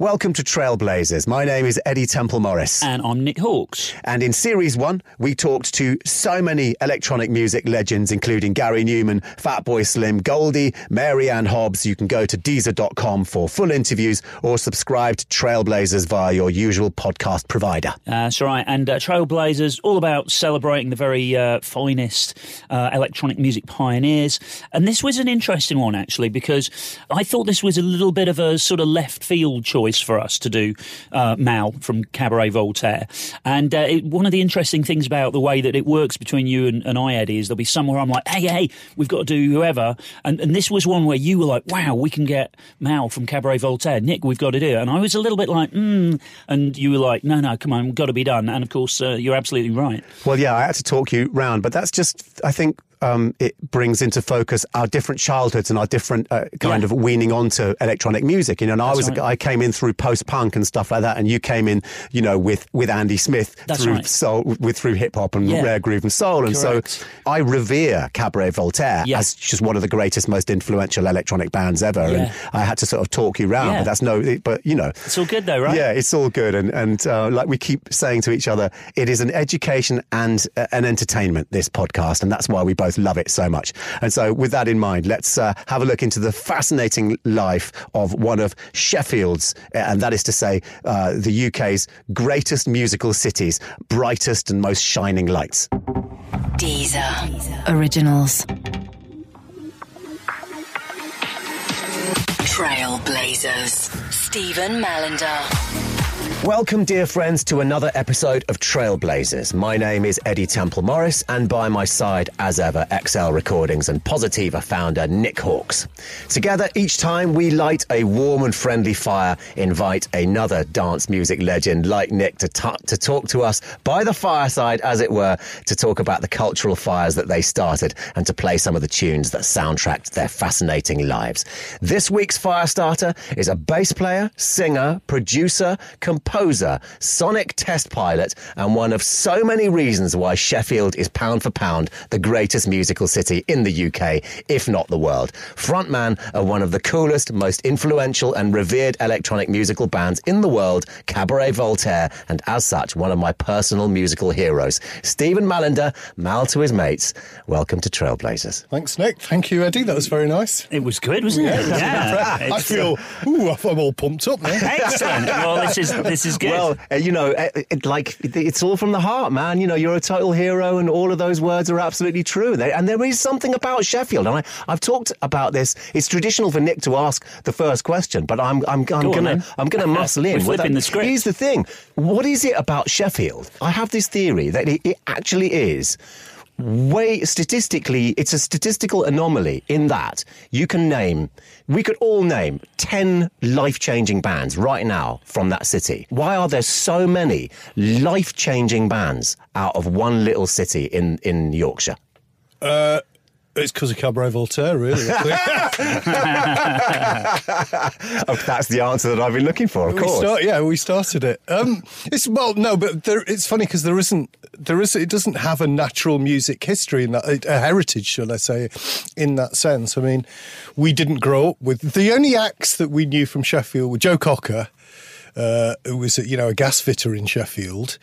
Welcome to Trailblazers. My name is Eddie Temple Morris. And I'm Nick Halkes. And in series one, we talked to so many electronic music legends, including Gary Numan, Fatboy Slim, Goldie, Mary Anne Hobbs. You can go to Deezer.com for full interviews or subscribe to Trailblazers via your usual podcast provider. that's right. And uh, Trailblazers, all about celebrating the very uh, finest uh, electronic music pioneers. And this was an interesting one, actually, because I thought this was a little bit of a sort of left field choice for us to do uh, Mal from Cabaret Voltaire. And uh, it, one of the interesting things about the way that it works between you and, and I, Eddie, is there'll be somewhere I'm like, hey, hey, we've got to do whoever. And, and this was one where you were like, wow, we can get Mal from Cabaret Voltaire. Nick, we've got to do it. And I was a little bit like, hmm. And you were like, no, no, come on, got to be done. And of course, uh, you're absolutely right. Well, yeah, I had to talk you round, but that's just, I think, um, it brings into focus our different childhoods and our different uh, kind yeah. of weaning onto electronic music. You know, and I was right. I came in through post punk and stuff like that, and you came in, you know, with with Andy Smith That's through right. soul, with through hip hop and yeah. rare groove and soul, and Correct. so I revere Cabaret Voltaire yeah. as just one of the greatest, most influential electronic bands ever. And I had to sort of talk you around, but that's no, but you know, it's all good though, right? Yeah, it's all good, and and uh, like we keep saying to each other, it is an education and uh, an entertainment. This podcast, and that's why we both love it so much. And so, with that in mind, let's uh, have a look into the fascinating life of one of Sheffield's, and that is to say, uh, the UK's greatest musical cities, brightest and most shining lights. Deezer. Deezer. Originals. Trailblazers. Stephen Mallinder. Welcome, dear friends, to another episode of Trailblazers. My name is Eddie Temple Morris, and by my side, as ever, XL Recordings and Positiva founder Nick Halkes. Together, each time we light a warm and friendly fire, invite another dance music legend like Nick to, to talk to us by the fireside, as it were, to talk about the cultural fires that they started and to play some of the tunes that soundtracked their fascinating lives. This week's fire starter is a bass player, singer, producer, composer, composer, sonic test pilot, and one of so many reasons why Sheffield is pound for pound the greatest musical city in the UK, if not the world. Frontman of one of the coolest, most influential, and revered electronic musical bands in the world, Cabaret Voltaire, and as such, one of my personal musical heroes. Stephen Mallinder, Mal to his mates. Welcome to Trailblazers. Thanks, Nick. Thank you, Eddie. That was very nice. It was good, wasn't it? Yeah. yeah. I feel, ooh, I'm all pumped up now. Excellent. Well, this is this is good. Well, uh, you know, it, uh, it, like it's all from the heart, man. You know, you're a total hero, and all of those words are absolutely true. They, and there is something about Sheffield, and I, I've talked about this. It's traditional for Nick to ask the first question, but I'm I'm, I'm Go gonna on, I'm gonna muscle in. We're flipping the script. Here's the thing: what is it about Sheffield? I have this theory that it, it actually is way statistically, it's a statistical anomaly in that you can name, we could all name 10 life changing bands right now from that city. Why are there so many life changing bands out of one little city in, in Yorkshire? Uh, it's because of Cabaret Voltaire, really. Oh, that's the answer that I've been looking for. Of we course, start, yeah, we started it. Um, it's well, no, but there, it's funny because there isn't, there is, it doesn't have a natural music history in that, a heritage, shall I say, in that sense. I mean, we didn't grow up with the only acts that we knew from Sheffield were Joe Cocker, uh, who was, you know, a gas fitter in Sheffield.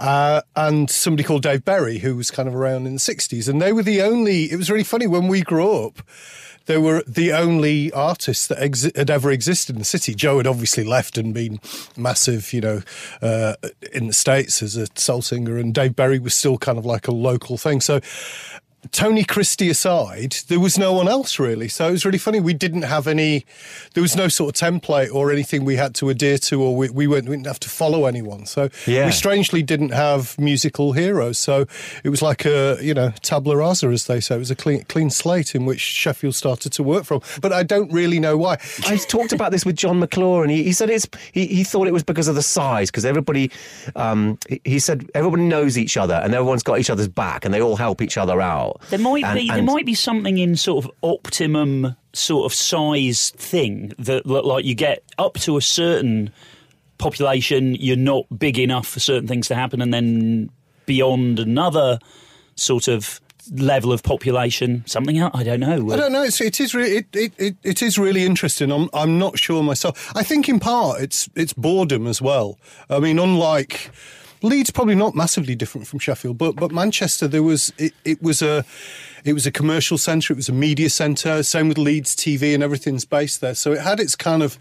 Uh, and somebody called Dave Berry, who was kind of around in the 60s. And they were the only, it was really funny when we grew up, they were the only artists that exi- had ever existed in the city. Joe had obviously left and been massive, you know, uh, in the States as a soul singer, and Dave Berry was still kind of like a local thing. So Tony Christie aside, there was no one else really. So it was really funny. We didn't have any, there was no sort of template or anything we had to adhere to, or we, we, weren't, we didn't have to follow anyone. So yeah. we strangely didn't have musical heroes. So it was like a, you know, tabula rasa, as they say. It was a clean, clean slate in which Sheffield started to work from. But I don't really know why. I talked about this with Jon McClure, and he, he said it's, he, he thought it was because of the size, because everybody, um, he said everybody knows each other and everyone's got each other's back and they all help each other out. There might and, be and there might be something in sort of optimum sort of size thing that like you get up to a certain population, you're not big enough for certain things to happen, and then beyond another sort of level of population, something else. I don't know. I don't know. It's, it is really it, it, it, it is really interesting. I'm I'm not sure myself. I think in part it's it's boredom as well. I mean, unlike Leeds, probably not massively different from Sheffield, but but Manchester, there was it, it was a it was a commercial centre. It was a media centre. Same with Leeds TV and everything's based there. So it had its kind of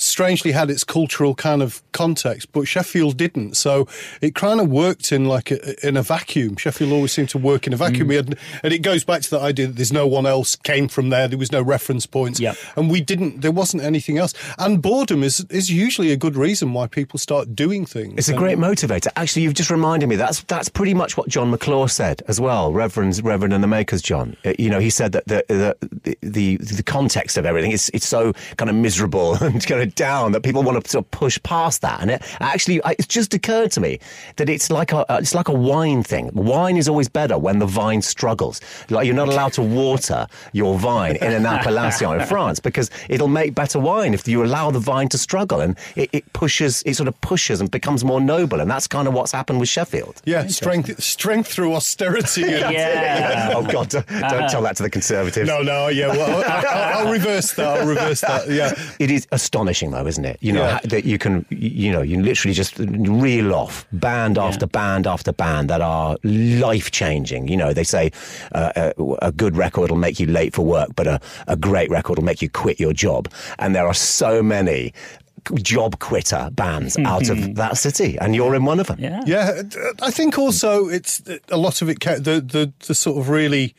strangely had its cultural kind of context, but Sheffield didn't. So it kind of worked in like a, in a vacuum. Sheffield always seemed to work in a vacuum. Mm. Had, and it goes back to the idea that there's no one else came from there. There was no reference points. Yep. And we didn't, there wasn't anything else. And boredom is, is usually a good reason why people start doing things. It's a great motivator. Actually, you've just reminded me that's, that's pretty much what Jon McClure said as well. Reverend, Reverend and the Makers, John. Uh, you know, he said that the, the, the, the context of everything is, it's so kind of miserable and kind of down that people want to sort of push past that. And it actually, it's just occurred to me that it's like a it's like a wine thing. Wine is always better when the vine struggles. Like you're not allowed to water your vine in an appellation in France because it'll make better wine if you allow the vine to struggle and it, it pushes, it sort of pushes and becomes more noble. And that's kind of what's happened with Sheffield. Yeah, strength strength through austerity. yeah. oh God, don't, don't tell that to the Conservatives. No, no, yeah. Well, I, will reverse that. I'll reverse that. Yeah. It is astonishing, though, isn't it? You know yeah. that you can, you know, you literally just reel off band yeah. after band after band that are life changing. You know, they say uh, a, a, good record will make you late for work, but a, a great record will make you quit your job. And there are so many job quitter bands out of that city, and you're in one of them. Yeah, yeah. I think also it's a lot of it. The the, the sort of really,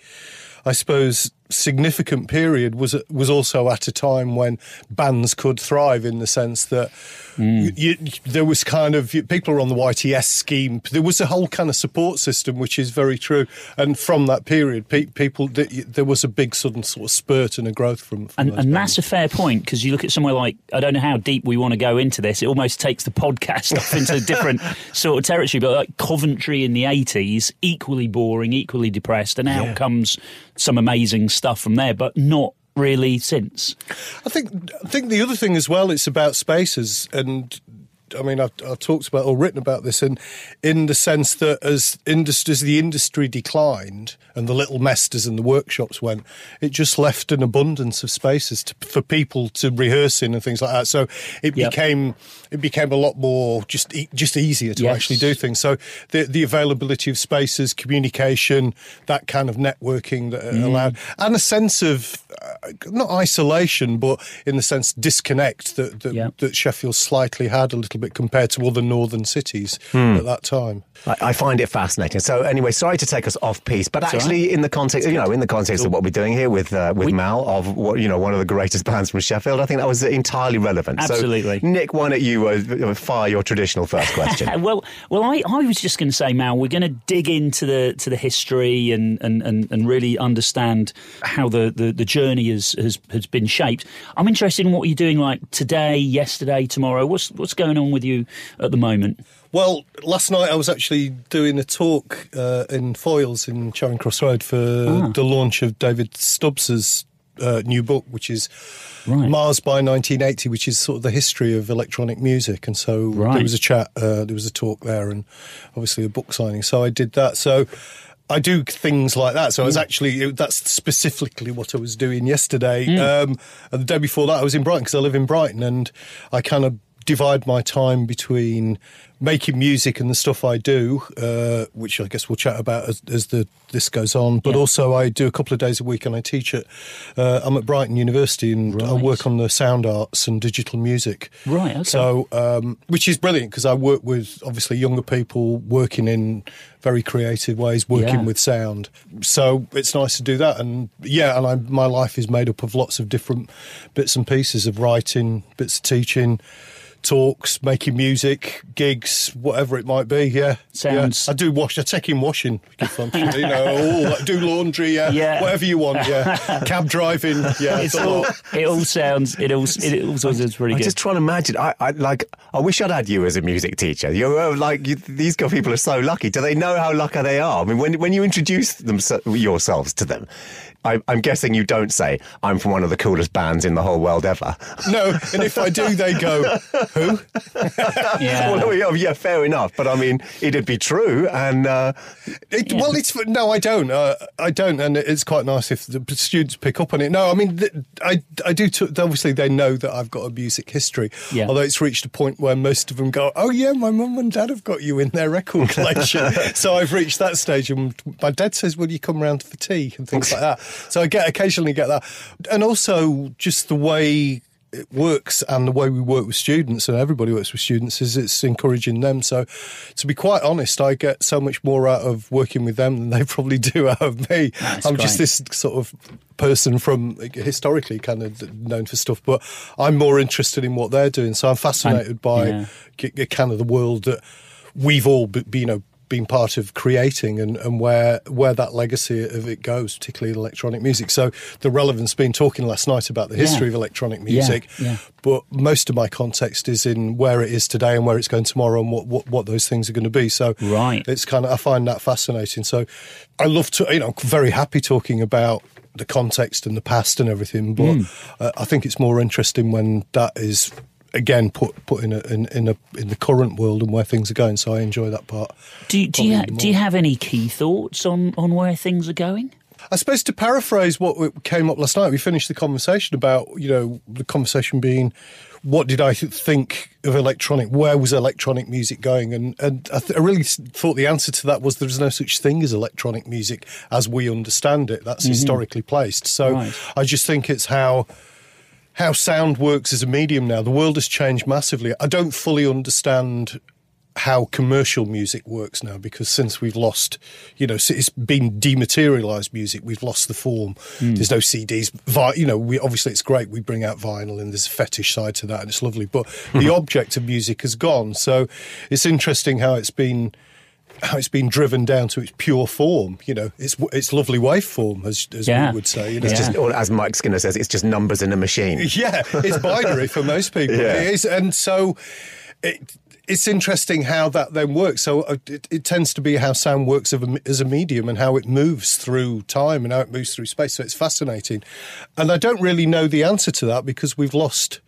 I suppose, significant period was was also at a time when bands could thrive in the sense that mm. you, there was kind of people are on the YTS scheme. There was a whole kind of support system, which is very true. And from that period, pe- people there was a big sudden sort of spurt and a growth from. from and, and that's a fair point because you look at somewhere like I don't know how deep we want to go into this. It almost takes the podcast off into a different sort of territory. But like Coventry in the eighties, equally boring, equally depressed, and out yeah. comes some amazing stuff from there, but not really since. I think I think the other thing as well, it's about spaces and I mean, I've, I've, talked about or written about this, and in the sense that as industry, as the industry declined and the little mesters and the workshops went, it just left an abundance of spaces to, for people to rehearse in and things like that. So it yep. became it became a lot more just just easier to yes. actually do things. So the the availability of spaces, communication, that kind of networking that mm. allowed, and a sense of uh, not isolation, but in the sense disconnect that that, yep. that Sheffield slightly had a little bit compared to other northern cities hmm. at that time. I, I, find it fascinating. So anyway, sorry to take us off piece, but That's actually right. in the context, you know, in the context of what we're doing here with uh, with we, Mal of what you know one of the greatest bands from Sheffield, I think that was entirely relevant. Absolutely, so, Nick, why don't you uh, fire your traditional first question? well, well, I, I was just going to say, Mal, we're going to dig into the to the history and and, and, and really understand how the, the, the journey has, has has been shaped. I'm interested in what you're doing like today, yesterday, tomorrow. What's what's going on with you at the moment? Well, last night I was actually doing a talk uh, in Foyles in Charing Cross Road for ah. the launch of David Stubbs's uh, new book, which is right. Mars by 1980, which is sort of the history of electronic music. And so right. there was a chat, uh, there was a talk there, and obviously a book signing. So I did that. So I do things like that. So I was mm. actually that's specifically what I was doing yesterday. Mm. Um, and the day before that, I was in Brighton because I live in Brighton, and I kind of divide my time between making music and the stuff I do, uh, which I guess we'll chat about as, as the this goes on. But yeah. also, I do a couple of days a week, and I teach at. Uh, I'm at Brighton University, and right. I work on the sound arts and digital music. Right. Okay. So, um, which is brilliant because I work with obviously younger people working in very creative ways, working yeah. with sound. So it's nice to do that, and yeah, and I, my life is made up of lots of different bits and pieces of writing, bits of teaching talks, making music, gigs, whatever it might be. Yeah, sounds. Yeah. I do wash. I take in washing. Fun, you know, all, do laundry. Yeah, yeah, whatever you want. Yeah, cab driving. Yeah, it's all, it all sounds. It all. It all sounds pretty I'm good. just trying to imagine. I, I like. I wish I'd had you as a music teacher. You're uh, like you, these people are so lucky. Do they know how lucky they are? I mean, when when you introduce them yourselves to them, I, am guessing you don't say I'm from one of the coolest bands in the whole world ever. No, and if I do, they go, Who? Yeah. well, yeah, yeah, fair enough. But I mean, it'd be true. And uh, It, Well, it's no, I don't. Uh, I don't, and it's quite nice if the students pick up on it. No, I mean, th- I I do. T- obviously, they know that I've got a music history. Yeah. Although it's reached a point where most of them go, "Oh yeah, my mum and dad have got you in their record collection." so I've reached that stage, and my dad says, "Will you come round for tea?" and things like that. So I get occasionally get that, and also just the way it works and the way we work with students and everybody works with students is it's encouraging them. So to be quite honest i get so much more out of working with them than they probably do out of me. That's i'm just this sort of person from historically kind of known for stuff but i'm more interested in what they're doing. So i'm fascinated by yeah. kind of the world that we've all be, you know been part of creating and, and where where that legacy of it goes, particularly in electronic music. So the relevance been talking last night about the history Yeah. of electronic music, yeah. but most of my context is in where it is today and where it's going tomorrow and what, what, what those things are going to be. So Right. it's kind of I find that fascinating. So I love to you know I'm very happy talking about the context and the past and everything, but Hmm. uh, I think it's more interesting when that is again put put in a, in in a in the current world and where things are going. So I enjoy that part. Do you, do you Probably do you have any key thoughts on on where things are going? I suppose to paraphrase what came up last night, we finished the conversation about, you know, the conversation being, what did I think of electronic? Where was electronic music going? And and I, th- I really thought the answer to that was there's no such thing as electronic music as we understand it. That's mm-hmm. historically placed. So Right. I just think it's how how sound works as a medium now. The world has changed massively. I don't fully understand how commercial music works now because since we've lost, you know, it's been dematerialized music, we've lost the form. Hmm. There's no CDs. Vi- you know, we obviously it's great we bring out vinyl and there's a fetish side to that and it's lovely, but the object of music has gone. So it's interesting how it's been how it's been driven down to its pure form. You know, it's it's lovely waveform, as, as Yeah. we would say. You know, Yeah. it's just, or as Mike Skinner says, it's just numbers in a machine. yeah, it's binary for most people. Yeah. It is, and so it, it's interesting how that then works. So uh, it, it tends to be how sound works of a, as a medium and how it moves through time and how it moves through space. So it's fascinating, and I don't really know the answer to that because we've lost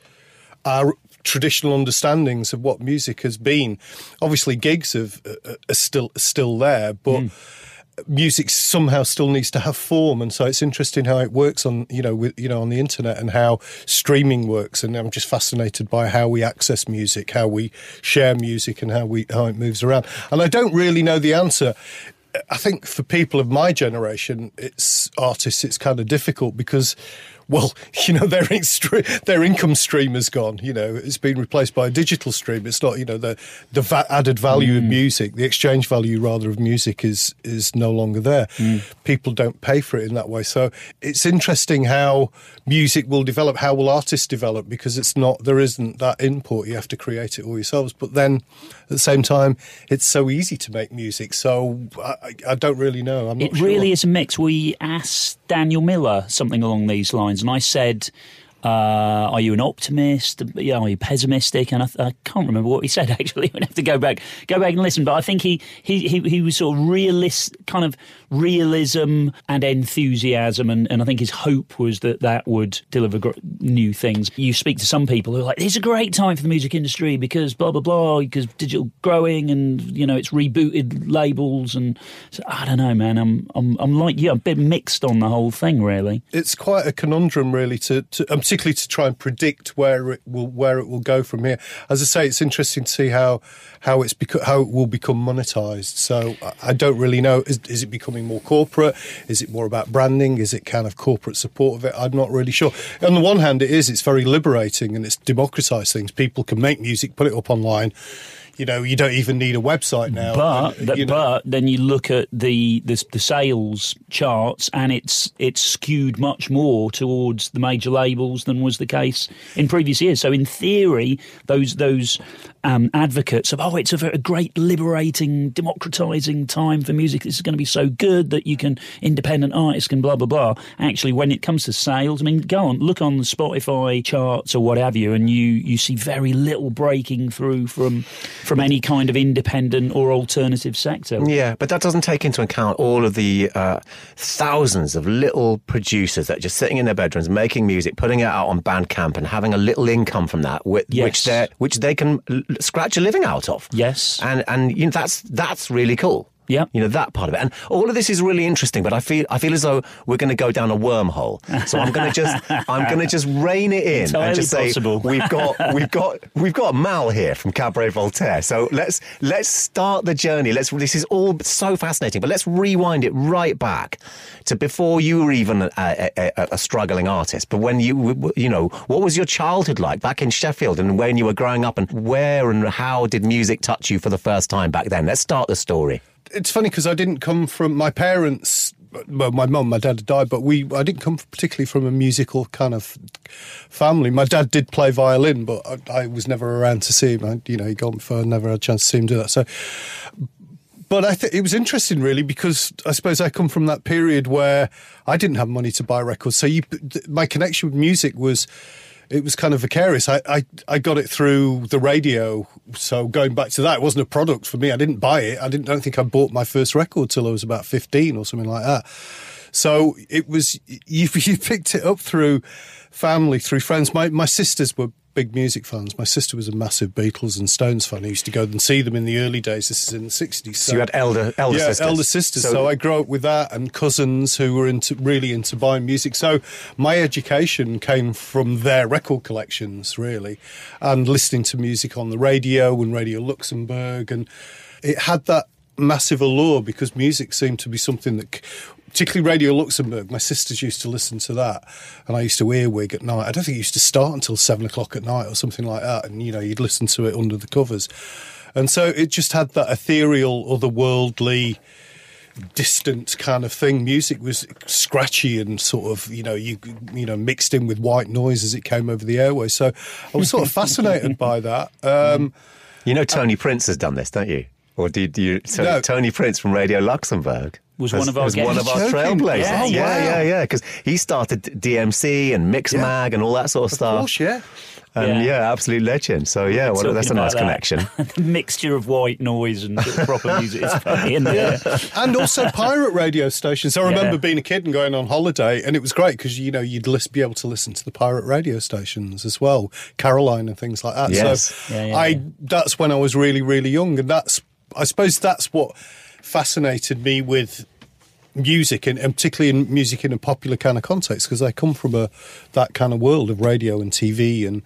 our traditional understandings of what music has been. Obviously, gigs have, uh, are still still there, but. Music somehow still needs to have form, and so it's interesting how it works on you know with you know on the internet and how streaming works. And I'm just fascinated by how we access music, how we share music, and how we how it moves around. And I don't really know the answer. I think for people of my generation, it's artists. It's kind of difficult because, well, you know, their instre- their income stream has gone. You know, it's been replaced by a digital stream. It's not, you know, the the va- added value of mm. music, the exchange value rather of music is is no longer there. Mm. People don't pay for it in that way. So it's interesting how music will develop. How will artists develop? Because it's not there isn't that input. You have to create it all yourselves. But then at the same time, it's so easy to make music. So I, I- don't really know. I'm not It sure. really is a mix. We asked Daniel Miller something along these lines, and I said, uh, "Are you an optimist? Yeah, Are you pessimistic?" And I, I can't remember what he said. Actually, we'd have to go back, go back and listen. But I think he he he, he was sort of realist, kind of realism and enthusiasm, and, and I think his hope was that that would deliver gr- new things. You speak to some people who are like, "It's a great time for the music industry because blah blah blah, because digital growing and you know it's rebooted labels and so, I don't know, man. I'm I'm I'm like you, I'm a bit mixed on the whole thing, really. it's quite a conundrum, really, to, to particularly to try and predict where it will where it will go from here. As I say, it's interesting to see how how it's beco- how it will become monetized. So I- I don't really know. Is, is it becoming more corporate? Is it more about branding? Is it kind of corporate support of it? I'm not really sure. On the one hand, it is. It's very liberating and it's democratized things. People can make music, put it up online. You know, you don't even need a website now. But And, but, you know, but then you look at the, the the sales charts, and it's it's skewed much more towards the major labels than was the case in previous years. So in theory, those those um, advocates of oh, it's a, a great liberating, democratizing time for music. This is going to be so good that you can independent artists can blah blah blah. Actually, when it comes to sales, I mean, go on look on the Spotify charts or what have you, and you you see very little breaking through from from any kind of independent or alternative sector. Yeah, but that doesn't take into account all of the uh, thousands of little producers that are just sitting in their bedrooms making music, putting it out on Bandcamp, and having a little income from that, which, Yes. which they which they can scratch a living out of. Yes. and and you know that's that's really cool. Yeah. you know that part of it, and all of this is really interesting. But I feel I feel as though we're going to go down a wormhole. So I'm going to just I'm going to just rein it in Entirely and just say possible. we've got we've got we've got Mal here from Cabaret Voltaire. So let's let's start the journey. Let's this is all so fascinating, but let's rewind it right back to before you were even a, a, a, a struggling artist. But when you you know what was your childhood like back in Sheffield, and when you were growing up, and where and how did music touch you for the first time back then? Let's start the story. It's funny because I didn't come from my parents. Well, my mum, my dad died, but we I didn't come particularly from a musical kind of family. My dad did play violin, but I, I was never around to see him. I, you know, he gone for never had a chance to see him do that. So, but I think it was interesting, really, because I suppose I come from that period where I didn't have money to buy records. So, you, my connection with music was it was kind of vicarious. I, I I got it through the radio. So going back to that, it wasn't a product for me. I didn't buy it. I didn't. Don't think I bought my first record till I was about fifteen or something like that. So it was you. You picked it up through family, through friends. My my sisters were big music fans. My sister was a massive Beatles and Stones fan. I used to go and see them in the early days. This is in the sixties. So you had elder elder yeah, sisters. elder sisters. So, I grew up with that, and cousins who were into really into buying music. So my education came from their record collections, really, and listening to music on the radio and Radio Luxembourg, and it had that massive allure because music seemed to be something that. Particularly Radio Luxembourg, my sisters used to listen to that, and I used to earwig at night. I don't think it used to start until seven o'clock at night or something like that, and you know you'd listen to it under the covers, and so it just had that ethereal, otherworldly, distant kind of thing. Music was scratchy and sort of, you know, you you know, mixed in with white noise as it came over the airways. So I was sort of fascinated by that. Um, You know Tony Prince has done this, don't you? Or did you? So No. Tony Prince from Radio Luxembourg Was has- one of our was one of our trailblazers. Yeah, yeah, wow. yeah, yeah. Because he started DMC and Mixmag and all that sort of, of stuff. course, yeah. And Yeah. yeah, absolute legend. So yeah, well, that's a nice that. connection. the mixture of white noise and proper music is funny, isn't it? and also pirate radio stations. I remember Yeah. being a kid and going on holiday, and it was great because you know you'd list, be able to listen to the pirate radio stations as well, Caroline and things like that. Yes. So Yeah, yeah, I yeah. that's when I was really really young, and that's I suppose that's what fascinated me with music and, and particularly in music in a popular kind of context because I come from a that kind of world of radio and TV and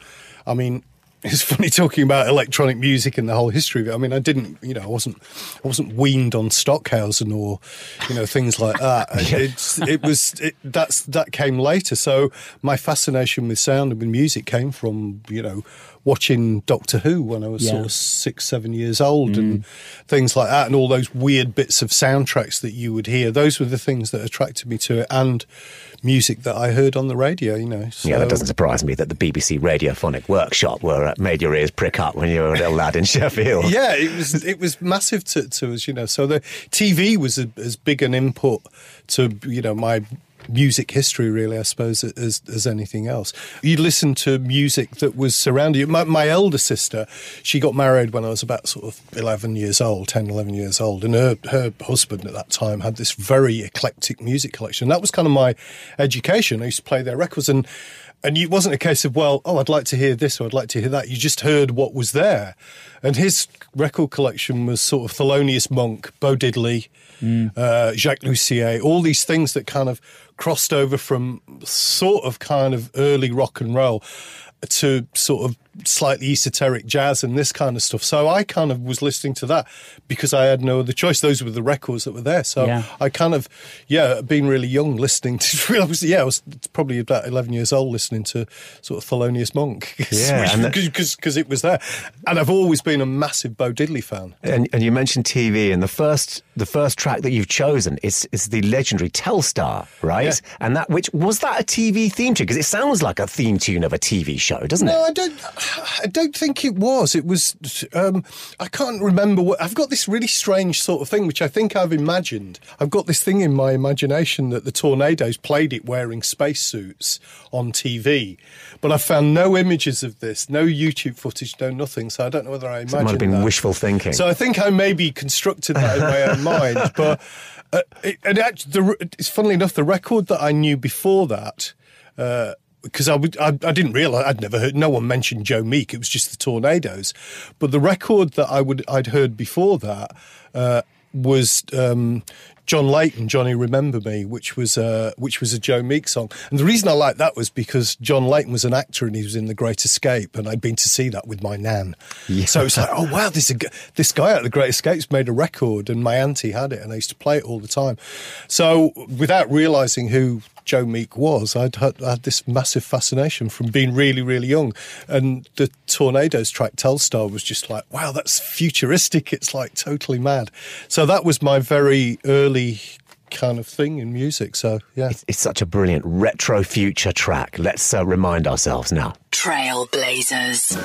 I mean it's funny talking about electronic music and the whole history of it. I mean, I didn't, you know, I wasn't, I wasn't weaned on Stockhausen or, you know, things like that. It's, it was, it, that's that came later. So my fascination with sound and with music came from, you know, watching Doctor Who when I was Yeah. sort of six, seven years old and things like that, and all those weird bits of soundtracks that you would hear. Those were the things that attracted me to it, and music that I heard on the radio. You know, Yeah, that doesn't surprise me that the BBC Radiophonic Workshop were uh, made your ears prick up when you were a little lad in Sheffield. yeah, it was it was massive to, to us, you know. So the TV was a, as big an input to you know my music history, really, I suppose, as as anything else. You listen to music that was surrounding you. My, my elder sister, she got married when I was about sort of eleven years old, 10, 11 years old, and her her husband at that time had this very eclectic music collection. That was kind of my education. I used to play their records and. And it wasn't a case of, well, oh, I'd like to hear this or I'd like to hear that. You just heard what was there. And his record collection was sort of Thelonious Monk, Bo Diddley, uh, Jacques Loussier, all these things that kind of crossed over from sort of kind of early rock and roll to sort of slightly esoteric jazz and this kind of stuff. So I kind of was listening to that because I had no other choice. Those were the records that were there. So Yeah. I kind of, yeah, being really young listening to, I was, yeah, I was probably about 11 years old listening to sort of Thelonious Monk. Yeah, and Because it was there. And I've always been a massive Bo Diddley fan. And, and you mentioned TV, and the first the first track that you've chosen is is the legendary Telstar, right? Yeah. And that which was that a TV theme tune? Because it sounds like a theme tune of a TV show. Show, doesn't No, it? I don't. I don't think it was. It was. Um, I can't remember what. I've got this really strange sort of thing, which I think I've imagined. I've got this thing in my imagination that the Tornados played it wearing spacesuits on TV, but I found no images of this, no YouTube footage, no nothing. So I don't know whether I imagined It might have been that. wishful thinking. So I think I maybe constructed that in my own mind, but uh, it, and actually, the, it's funnily enough, the record that I knew before that. Uh, because I, would, I, I didn't realise I'd never heard. No one mentioned Joe Meek. It was just the Tornados. But the record that I would I'd heard before that uh, was um, John Leyton, Johnny Remember Me, which was uh, which was a Joe Meek song. And the reason I liked that was because John Leyton was an actor and he was in The Great Escape, and I'd been to see that with my nan. So it's like, oh wow, this this guy at The Great Escape's made a record, and my auntie had it, and I used to play it all the time. So without realising who Joe Meek was, I'd had, I had this massive fascination from being really, really young. And the Tornados track Telstar was just like, wow, that's futuristic. It's like totally mad. So that was my very early kind of thing in music. So, yeah. It's, it's such a brilliant retro future track. Let's uh, remind ourselves now. Trailblazers.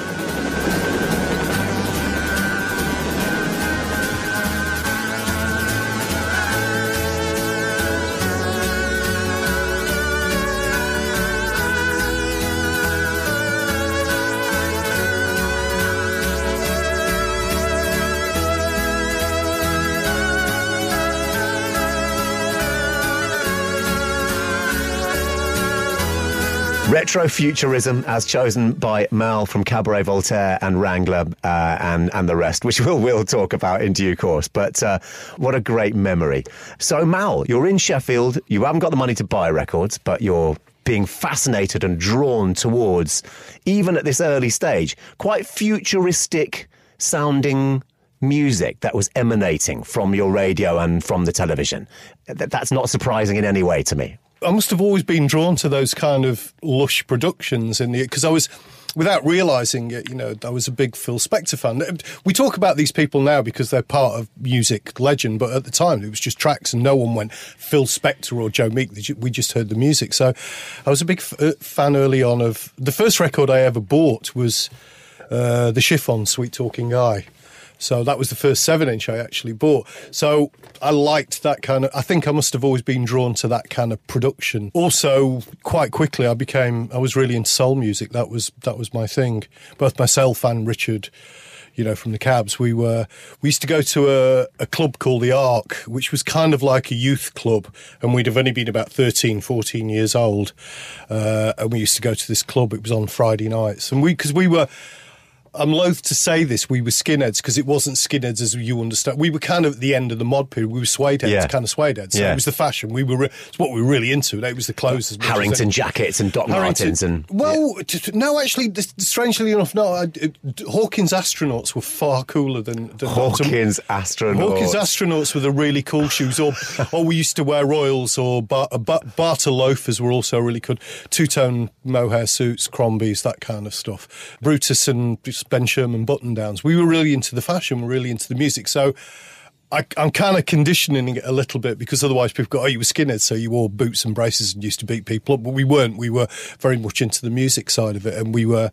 Retrofuturism, as chosen by Mal from Cabaret Voltaire and Wrangler uh, and and the rest, which we'll we'll talk about in due course. But uh, what a great memory! So Mal, you're in Sheffield. You haven't got the money to buy records, but you're being fascinated and drawn towards, even at this early stage, quite futuristic sounding music that was emanating from your radio and from the television. Th- That's not surprising in any way to me. I must have always been drawn to those kind of lush productions in the because I was without realizing it, you know, I was a big Phil Spector fan. We talk about these people now because they're part of music legend, but at the time it was just tracks and no one went Phil Spector or Joe Meek. We just heard the music. So I was a big f- uh, fan early on of the first record I ever bought was uh, the Chiffon Sweet Talking Guy. So that was the first seven inch I actually bought. So I liked that kind of. I think I must have always been drawn to that kind of production. Also, quite quickly, I became. I was really into soul music. That was that was my thing. Both myself and Richard. You know, from the cabs, we were we used to go to a, a club called the Ark, which was kind of like a youth club, and we'd have only been about 13, 14 years old, uh, and we used to go to this club. It was on Friday nights, and we because we were I'm loath to say this. We were skinheads because it wasn't skinheads as you understand. We were kind of at the end of the mod period. We were suede heads, Yeah. kind of suede heads. So Yeah. it was the fashion. We were re- it's what we were really into. It was the clothes. As as Harrington anything. jackets and Doc Harrington- Martens and well, t- no, actually, strangely enough, no. I, Hawkins astronauts were far cooler than, than Hawkins astronauts. Hawkins astronauts were the really cool shoes, or or we used to wear Royals or bar, bar, Barter loafers were also really good. Two tone mohair suits, Crombies, that kind of stuff. Brutus and Ben Sherman button downs. We were really into the fashion, we're really into the music. So. I, I'm kind of conditioning it a little bit because otherwise people go, oh, you were skinhead, so you wore boots and braces and used to beat people up. But we weren't. We were very much into the music side of it. And we were,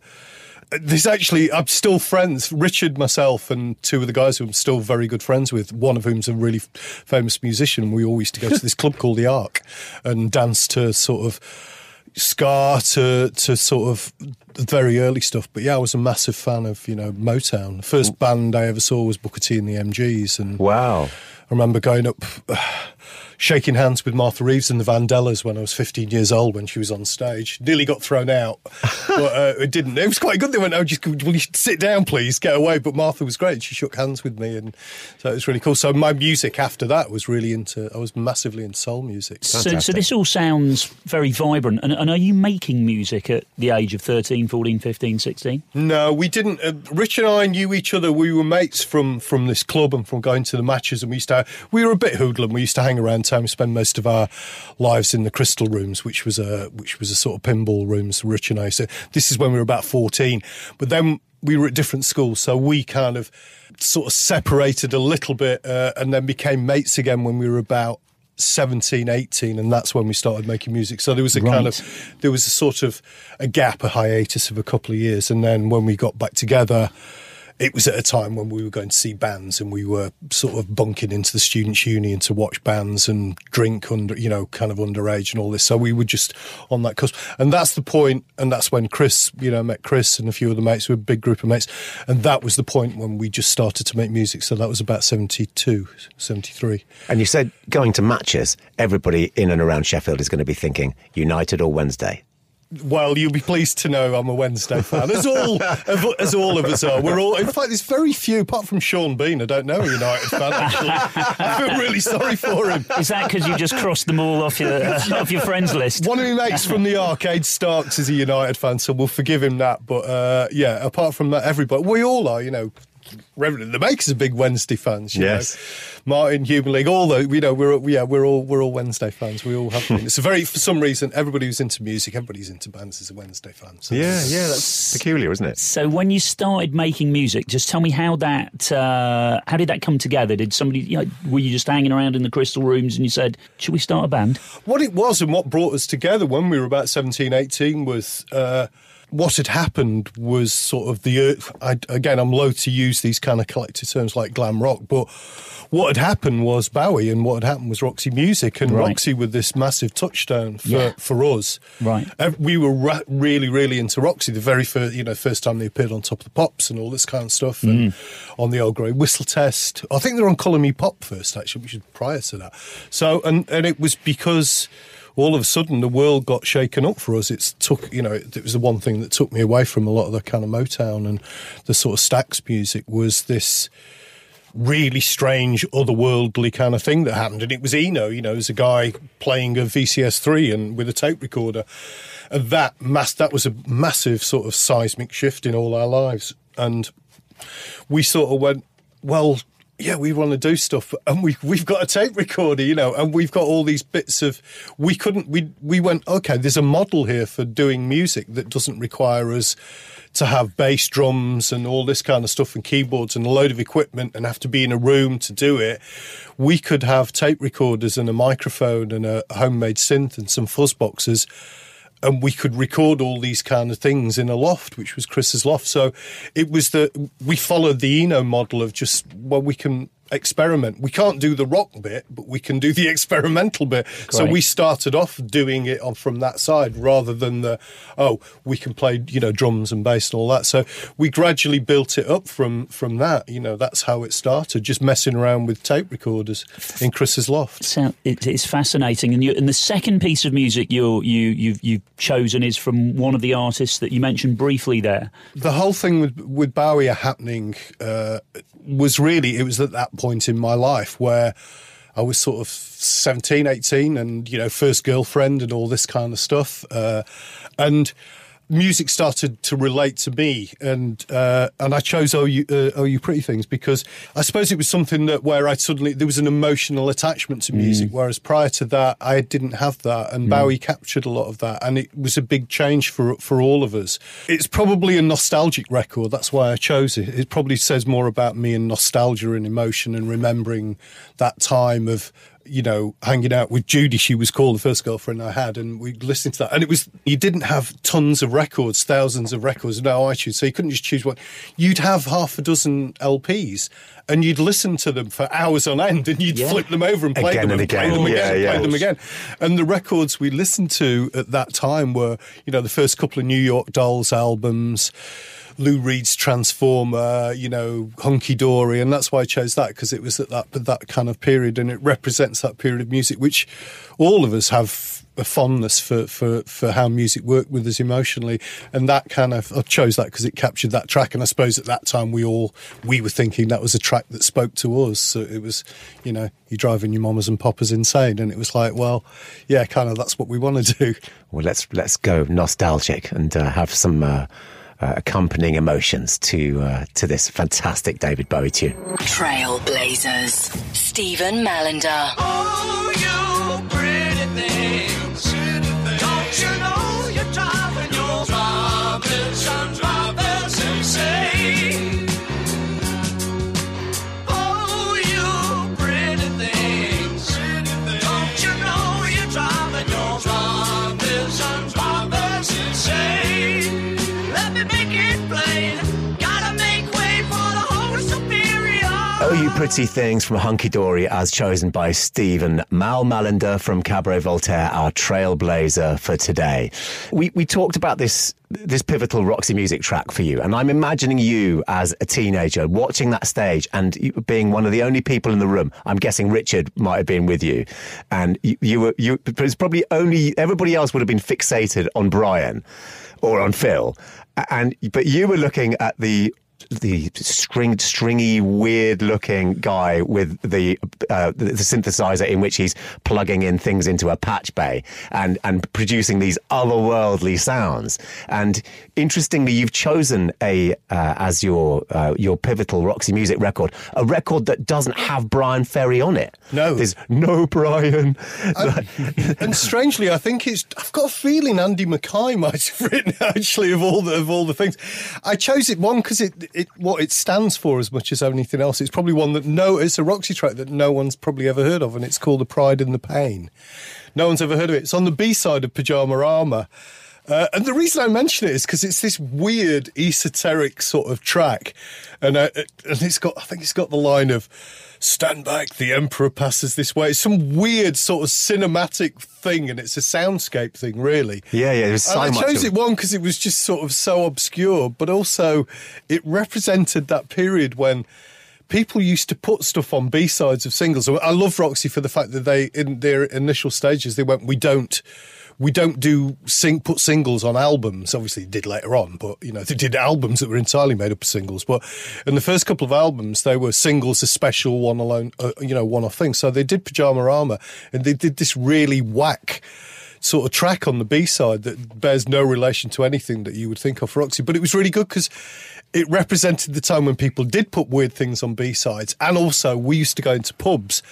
there's actually, I'm still friends. Richard, myself, and two of the guys who I'm still very good friends with, one of whom's a really famous musician. We all used to go to this club called the Ark and dance to sort of ska to, to sort of very early stuff. But yeah, I was a massive fan of, you know, Motown. The first band I ever saw was Booker T and the MGs. And Wow. I remember going up, shaking hands with Martha Reeves and the Vandellas when I was 15 years old when she was on stage. Nearly got thrown out, but uh, it didn't. It was quite good. They went, "Oh, just will you sit down, please? Get away." But Martha was great. She shook hands with me, and so it was really cool. So my music after that was really into. I was massively into soul music. So, so this all sounds very vibrant. And, and are you making music at the age of 13, 14, 15, 16? No, we didn't. Uh, Rich and I knew each other. We were mates from from this club and from going to the matches. And we used to. We were a bit hoodlum. We used to hang around town. We spend most of our lives in the Crystal Rooms, which was a which was a sort of pinball rooms. Rich and I. So this is when we were about fourteen. But then we were at different schools, so we kind of sort of separated a little bit, uh, and then became mates again when we were about 17, 18, and that's when we started making music. So there was a Right. kind of there was a sort of a gap, a hiatus of a couple of years, and then when we got back together. It was at a time when we were going to see bands and we were sort of bunking into the students' union to watch bands and drink under, you know, kind of underage and all this. So we were just on that cusp. And that's the point, and that's when Chris, you know, met Chris and a few other mates, we were a big group of mates. And that was the point when we just started to make music. So that was about 72, 73. And you said going to matches, everybody in and around Sheffield is going to be thinking United or Wednesday. Well, you'll be pleased to know I'm a Wednesday fan, as all as all of us are. We're all, in fact, there's very few, apart from Sean Bean. I don't know a United fan. Actually, I feel really sorry for him. Is that because you just crossed them all off your uh, off your friends list? One of my mates from the arcade, Starks, is a United fan, so we'll forgive him that. But uh, yeah, apart from that, everybody, we all are, you know. Reverend the Makers are big Wednesday fans. You Yes. know. Martin Human League, all the you know we're yeah we're all we're all Wednesday fans. We all have been. It's a very for some reason everybody who's into music, everybody's into bands is a Wednesday fan. So Yeah, yeah, that's peculiar, isn't it? So when you started making music, just tell me how that uh, how did that come together? Did somebody you know, were you just hanging around in the crystal rooms and you said, "Should we start a band?" what it was and what brought us together when we were about 17, 18 was uh, what had happened was sort of the. earth- I, again, I'm loath to use these kind of collective terms like glam rock, but what had happened was Bowie and what had happened was Roxy Music and Right. Roxy with this massive touchstone for, Yeah. for us. Right. We were ra- really, really into Roxy the very first, you know, first time they appeared on Top of the Pops and all this kind of stuff, and mm. on the old grey whistle test. I think they were on Colour Me Pop first, actually, which is prior to that. So, and and it was because all of a sudden the world got shaken up for us. It took, you know, it, it was the one thing that took me away from a lot of the kind of Motown and the sort of Stax music was this really strange, otherworldly kind of thing that happened. And it was Eno, you know, as a guy playing a VCS3 and with a tape recorder. And that mass, that was a massive sort of seismic shift in all our lives. And we sort of went, well, yeah, we want to do stuff, and we we've got a tape recorder, you know, and we've got all these bits of. We couldn't. We we went okay. There's a model here for doing music that doesn't require us to have bass drums and all this kind of stuff and keyboards and a load of equipment and have to be in a room to do it. We could have tape recorders and a microphone and a homemade synth and some fuzz boxes and we could record all these kind of things in a loft, which was Chris's loft. So it was the we followed the Eno model of just well, we can experiment. We can't do the rock bit, but we can do the experimental bit. So we started off doing it on from that side rather than the oh, we can play you know drums and bass and all that. So we gradually built it up from from that. You know, that's how it started. Just messing around with tape recorders in Chris's loft. So it, it's fascinating, and you, and the second piece of music you you you've, you've chosen is from one of the artists that you mentioned briefly there. the whole thing with with Bowie happening uh, was really it was at that point in my life where I was sort of 17, 18 and you know first girlfriend and all this kind of stuff uh, and music started to relate to me and uh, and I chose oh you uh, oh you pretty things because I suppose it was something that where I suddenly there was an emotional attachment to music. Whereas prior to that I didn't have that and Bowie captured a lot of that and it was a big change for for all of us. It's probably a nostalgic record. That's why I chose it. It probably says more about me and nostalgia and emotion and remembering that time of you know, hanging out with Judy, she was called the first girlfriend I had, and we listened to that. And it was, you didn't have tons of records, thousands of records, no iTunes, so you couldn't just choose one. You'd have half a dozen LPs, and you'd listen to them for hours on end, and you'd Yeah. flip them over and play Again them and play again. them again, Yeah, and yeah. play them again. And the records we listened to at that time were, you know, the first couple of New York Dolls albums. Lou Reed's Transformer, you know, Hunky Dory, and that's why I chose that because it was at that that kind of period, and it represents that period of music, which all of us have a fondness for for for how music worked with us emotionally, and that kind of I chose that because it captured that track, and I suppose at that time we all we were thinking that was a track that spoke to us, so it was, you know, you're driving your mamas and poppers insane, and it was like, well, yeah, kind of that's what we want to do. Well, let's let's go nostalgic and uh, have some uh, uh, accompanying emotions to uh, to this fantastic David Bowie tune. Trailblazers. Stephen Mallinder. Oh, Pretty Things from Hunky Dory, as chosen by Stephen Mal Mallinder from Cabaret Voltaire, our trailblazer for today. We, we talked about this, this pivotal Roxy music track for you, and I'm imagining you as a teenager watching that stage and being one of the only people in the room. I'm guessing Richard might have been with you, and you, you were, you, probably only, everybody else would have been fixated on Bryan or on Phil. And, but you were looking at the the string, stringy, weird-looking guy with the, uh, the the synthesizer in which he's plugging in things into a patch bay and and producing these otherworldly sounds. And interestingly, you've chosen a uh, as your uh, your pivotal Roxy Music record, a record that doesn't have Bryan Ferry on it. No. there's no Brian. and strangely, I think it's. I've got a feeling Andy Mackay might have written actually of all the of all the things. I chose it one because it it what it stands for as much as anything else. It's probably one that no, it's a Roxy track that no one's probably ever heard of, and it's called "The Pride and the Pain." No one's ever heard of it. It's on the B side of Pyjamarama. Uh, and the reason I mention it is because it's this weird esoteric sort of track, and uh, and it's got I think it's got the line of "Stand back, the Emperor passes this way." It's some weird sort of cinematic thing, and it's a soundscape thing, really. Yeah, yeah, so I chose of- it one because it was just sort of so obscure, but also it represented that period when people used to put stuff on B sides of singles. I love Roxy for the fact that they, in their initial stages, they went, "We don't." We don't do sing, put singles on albums. Obviously, they did later on, but you know they did albums that were entirely made up of singles. But in the first couple of albums, they were singles, a special one alone, uh, you know, one-off thing. So they did Pyjamarama, and they did this really whack sort of track on the B side that bears no relation to anything that you would think of for Roxy. But it was really good because it represented the time when people did put weird things on B sides, and also we used to go into pubs.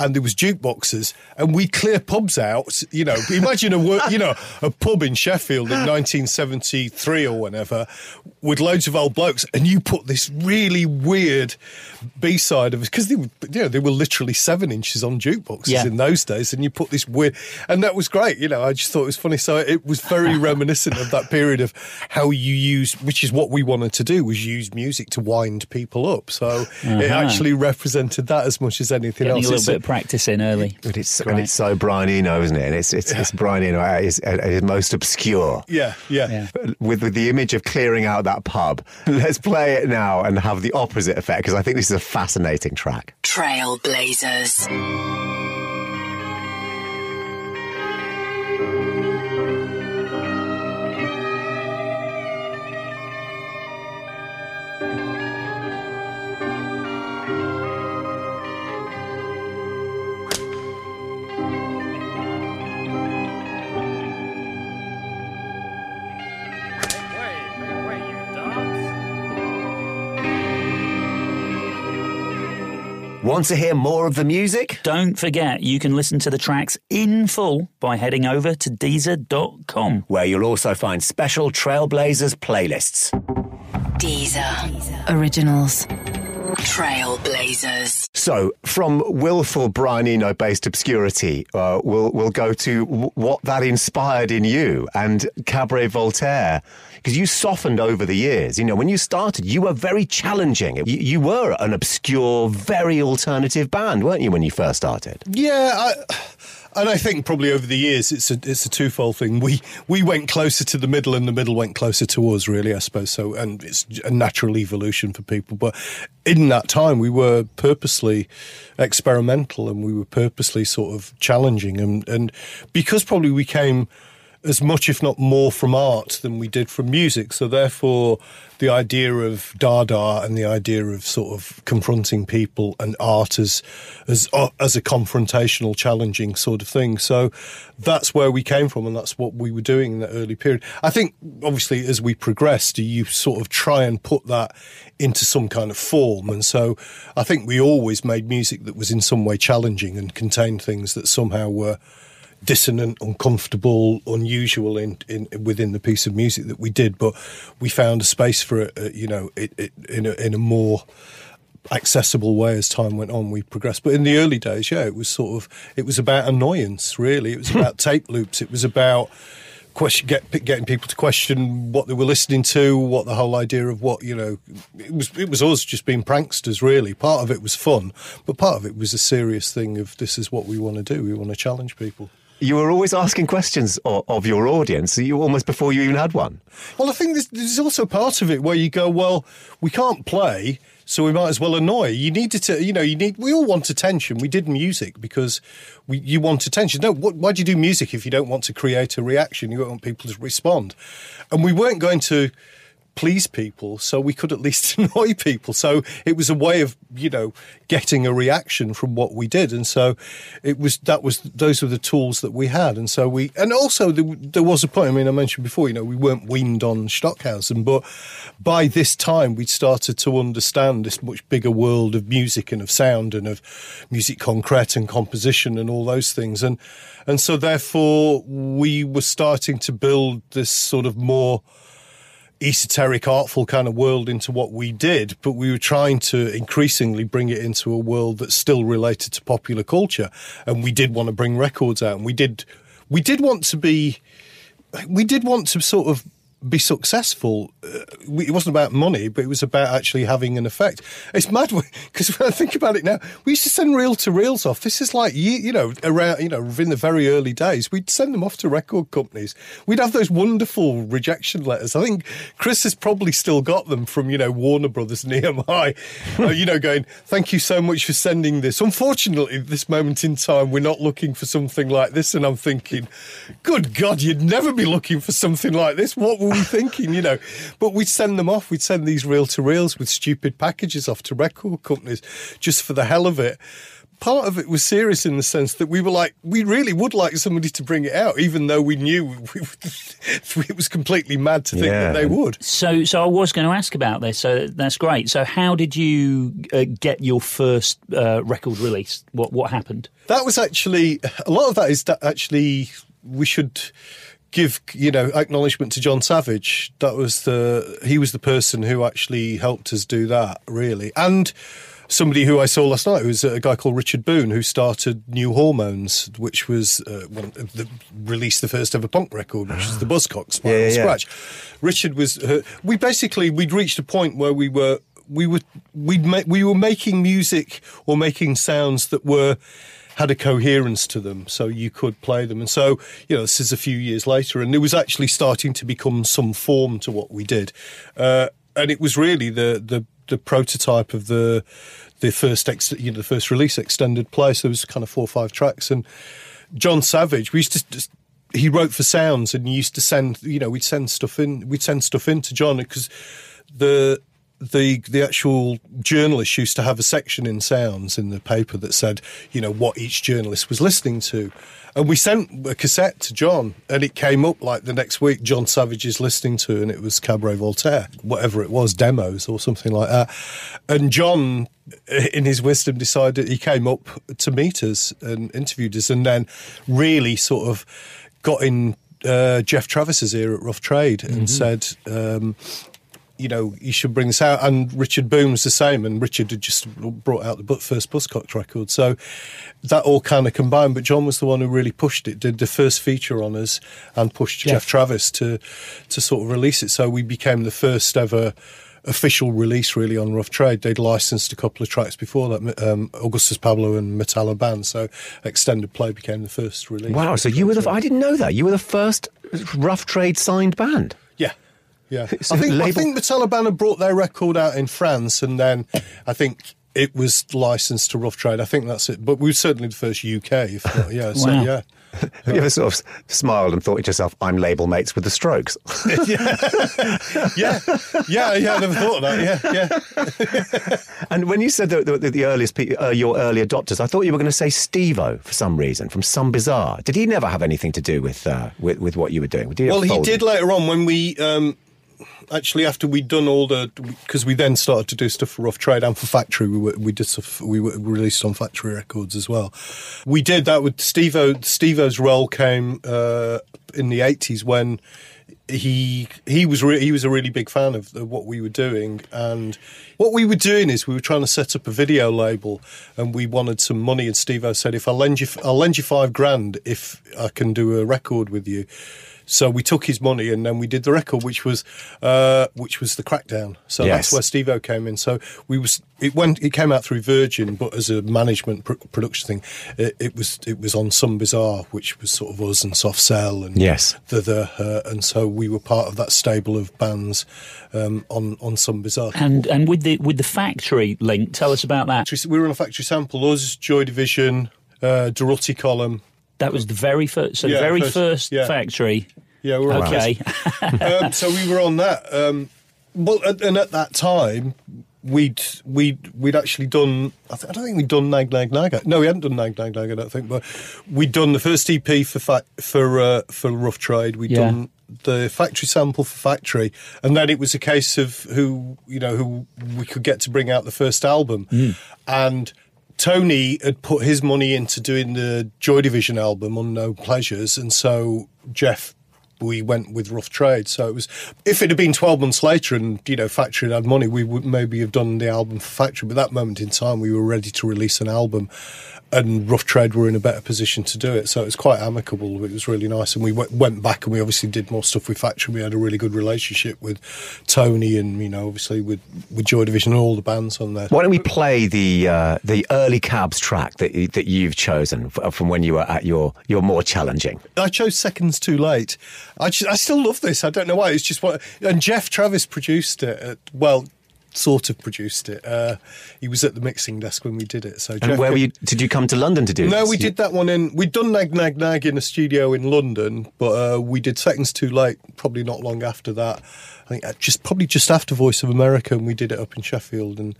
And there was jukeboxes, and we clear pubs out. You know, imagine a you know a pub in Sheffield in 1973 or whenever, with loads of old blokes, and you put this really weird B side of it because they were, you know, they were literally seven inches on jukeboxes Yeah. in those days, and you put this weird, and that was great. You know, I just thought it was funny. So it was very reminiscent of that period of how you use, which is what we wanted to do, was use music to wind people up. So it uh-huh. actually represented that as much as anything Getting else. a little It's bit of practice in early. But it's Great. and it's so Brian Eno, isn't it? And it's it's, it's Brian Eno at his, at his most obscure. yeah, yeah, Yeah. With, with the image of clearing out that pub. Let's play it now and have the opposite effect because I think this is a fascinating track. Trailblazers. Want to hear more of the music? Don't forget, you can listen to the tracks in full by heading over to Deezer.com. Where you'll also find special Trailblazers playlists. Deezer. Originals. Trailblazers. So, from willful Brian Eno based obscurity, uh, we'll, we'll go to w- what that inspired in you and Cabaret Voltaire. Because you softened over the years. You know, when you started, you were very challenging. You, you were an obscure, very alternative band, weren't you, when you first started? Yeah, I, and I think probably over the years it's a it's a twofold thing. We we went closer to the middle, and the middle went closer to us. Really, I suppose so. And it's a natural evolution for people. But in that time, we were purposely experimental, and we were purposely sort of challenging. And and because probably we came as much, if not more, from art than we did from music. So therefore, the idea of Dada and the idea of sort of confronting people and art as as uh, as a confrontational, challenging sort of thing. So that's where we came from, and that's what we were doing in that early period. I think, obviously, as we progressed, you sort of try and put that into some kind of form. And so I think we always made music that was in some way challenging and contained things that somehow were dissonant, uncomfortable, unusual in, in within the piece of music that we did. But we found a space for it, uh, you know, it, it, in a, in a more accessible way as time went on. We progressed, but in the early days, yeah, it was sort of it was about annoyance. Really, it was about tape loops. It was about question, get, getting people to question what they were listening to, what the whole idea of what you know. It was it was us just being pranksters. Really, part of it was fun, but part of it was a serious thing of this is what we want to do. We want to challenge people. You were always asking questions of, of your audience, you almost before you even had one. Well, I think there's, there's also part of it where you go, well, we can't play, so we might as well annoy. You need to, you know, you need. We all want attention. We did music because we, you want attention. No, what, why do you do music if you don't want to create a reaction? You don't want people to respond, and we weren't going to please people, so we could at least annoy people. So it was a way of, you know, getting a reaction from what we did, and so it was that was those were the tools that we had, and so we and also there, there was a point. I mean, I mentioned before, you know, we weren't weaned on Stockhausen, but by this time we'd started to understand this much bigger world of music and of sound and of music concrete and composition and all those things, and and so therefore we were starting to build this sort of more esoteric, artful kind of world into what we did, but we were trying to increasingly bring it into a world that's still related to popular culture. And we did want to bring records out, and we did, we did want to be, we did want to sort of be successful. Uh, it wasn't about money, but it was about actually having an effect. It's mad because when I think about it now, we used to send reel to reels off. This is like you, you know, around you know, in the very early days, we'd send them off to record companies. We'd have those wonderful rejection letters. I think Chris has probably still got them from you know Warner Brothers and EMI. uh, you know, going thank you so much for sending this. Unfortunately, at this moment in time, we're not looking for something like this, and I'm thinking, good God, you'd never be looking for something like this. What were we thinking? You know, but we'd send them off. We'd send these reel to reels with stupid packages off to record companies just for the hell of it. Part of it was serious in the sense that we were like, we really would like somebody to bring it out, even though we knew we, it was completely mad to think Yeah. that they would. So, so I was going to ask about this. So that's great. So, how did you uh, get your first uh, record release? What what happened? That was actually a lot of that is that actually we should give you know acknowledgement to John Savage. That was the he was the person who actually helped us do that really, and somebody who I saw last night was a guy called Richard Boon who started New Hormones, which was uh, one, the, released the first ever punk record, which is the Buzzcocks Spiral Yeah, yeah, yeah. Scratch. Richard was uh, we basically we'd reached a point where we were we were we'd ma- we were making music or making sounds that were had a coherence to them so you could play them. And so you know this is a few years later and it was actually starting to become some form to what we did. Uh, and it was really the the the prototype of the the first ex, you know the first release extended play. So there was kind of four or five tracks. And John Savage we used to just he wrote for sounds and used to send you know we'd send stuff in we'd send stuff in to John because the the the actual journalist used to have a section in sounds in the paper that said you know what each journalist was listening to. And we sent a cassette to John and it came up like the next week John Savage is listening to and it was Cabaret Voltaire whatever it was demos or something like that. And John in his wisdom decided he came up to meet us and interviewed us and then really sort of got in uh, Geoff Travis's ear at Rough Trade and said um, you know, you should bring this out. And Richard Boon was the same, and Richard had just brought out the first Buzzcocks record. So that all kind of combined. But John was the one who really pushed it, did the first feature on us, and pushed Geoff Travis to to sort of release it. So we became the first ever official release really on Rough Trade. They'd licensed a couple of tracks before that, um, Augustus Pablo and Metal Urbain. So Extended Play became the first release. Wow, so you were the, I didn't know that. You were the first rough trade signed band. Yeah. Yeah, So I think I think the Taliban had brought their record out in France, and then I think it was licensed to Rough Trade. I think that's it. But we were certainly the first UK. If not, yeah, so, yeah. Have you ever sort of smiled and thought to yourself, I'm label mates with the strokes? yeah, yeah, yeah. I never thought of that. Yeah, yeah. and when you said the, the, the earliest, pe- uh, your early adopters, I thought you were going to say Stevo for some reason, from Some Bizzare. Did he never have anything to do with, uh, with, with what you were doing? Well, he did later on when we. Um, Actually, after we'd done all the, because we then started to do stuff for Rough Trade and for Factory, we were, we did stuff. We were released on Factory Records as well. We did that with Stevo. Stevo's role came uh, in the eighties when he he was re- he was a really big fan of, of what we were doing, and what we were doing is we were trying to set up a video label, and we wanted some money. And Stevo said, "If I lend you, I'll lend you five grand if I can do a record with you." So we took his money and then we did the record, which was uh, which was the Crackdown. So Yes. that's where Stevo came in. So we was it went it came out through Virgin, but as a management pr- production thing, it, it was it was on Some Bizzare, which was sort of us and Soft Cell and Yes. the the uh, and so we were part of that stable of bands um, on on Some Bizzare. And and with the with the factory link, tell us about that. We were on a factory sample. Us, Joy Division, uh, Durutti Column. That was the very first, so the very first- first, yeah. factory. Yeah, we were on Okay, um, so we were on that. Um, well, and at that time, we'd we'd we'd actually done. I, th- I don't think we'd done Nag Nag Nag. No, we hadn't done Nag Nag Nag. I don't think, but we'd done the first EP for fa- for uh, for Rough Trade. We'd Yeah. done the factory sample for Factory, and then it was a case of who you know who we could get to bring out the first album, and. Tony had put his money into doing the Joy Division album Unknown Pleasures, and so Geoff we went with Rough Trade. So it was if it had been twelve months later and you know Factory had had money, we would maybe have done the album for Factory. But that moment in time, we were ready to release an album, and Rough Trade were in a better position to do it. So it was quite amicable. It was really nice, and we went, went back and we obviously did more stuff with Factory. We had a really good relationship with Tony, and you know obviously with with Joy Division and all the bands on there. Why don't we play the uh, the early cabs track that that you've chosen from when you were at your your more challenging? I chose Seconds Too Late. I, just, I still love this. I don't know why. It's just what. And Geoff Travis produced it. At, well, sort of produced it. Uh, he was at the mixing desk when we did it. So And Geoff where were you? Did you come to London to do No, this? we did that one in. We'd done Nag Nag Nag in a studio in London, but uh, we did Seconds Too Late probably not long after that. I think uh, just probably just after Voice of America, and we did it up in Sheffield. And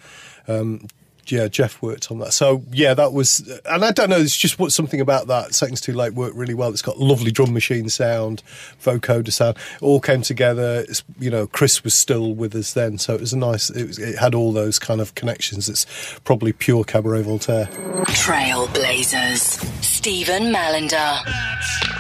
um, yeah, Geoff worked on that. So yeah, that was. And I don't know. It's just what something about that Seconds Too Late worked really well. It's got lovely drum machine sound, vocoder sound. All came together. It's, you know, Chris was still with us then, so it was a nice. It, was, it had all those kind of connections. It's probably pure cabaret Voltaire. Trailblazers. Stephen Mallinder.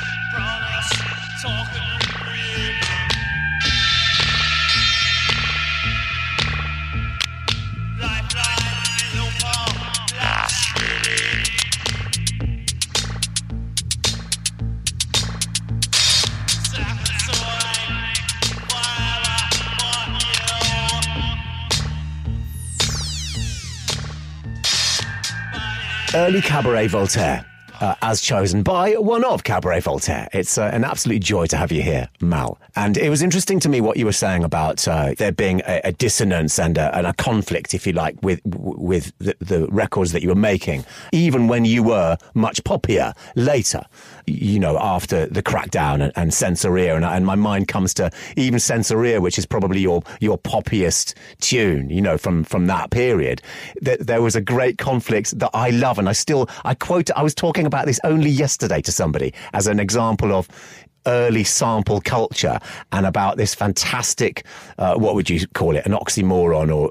Early Cabaret Voltaire, uh, as chosen by one of Cabaret Voltaire. It's uh, an absolute joy to have you here, Mal. And it was interesting to me what you were saying about uh, there being a, a dissonance and a, and a conflict, if you like, with with the, the records that you were making, even when you were much poppier later. You know, after the crackdown and, and Sensoria, and, and my mind comes to even Sensoria, which is probably your your poppiest tune. You know, from from that period, there, there was a great conflict that I love, and I still I quote. I was talking about this only yesterday to somebody as an example of early sample culture and about this fantastic uh, what would you call it an oxymoron or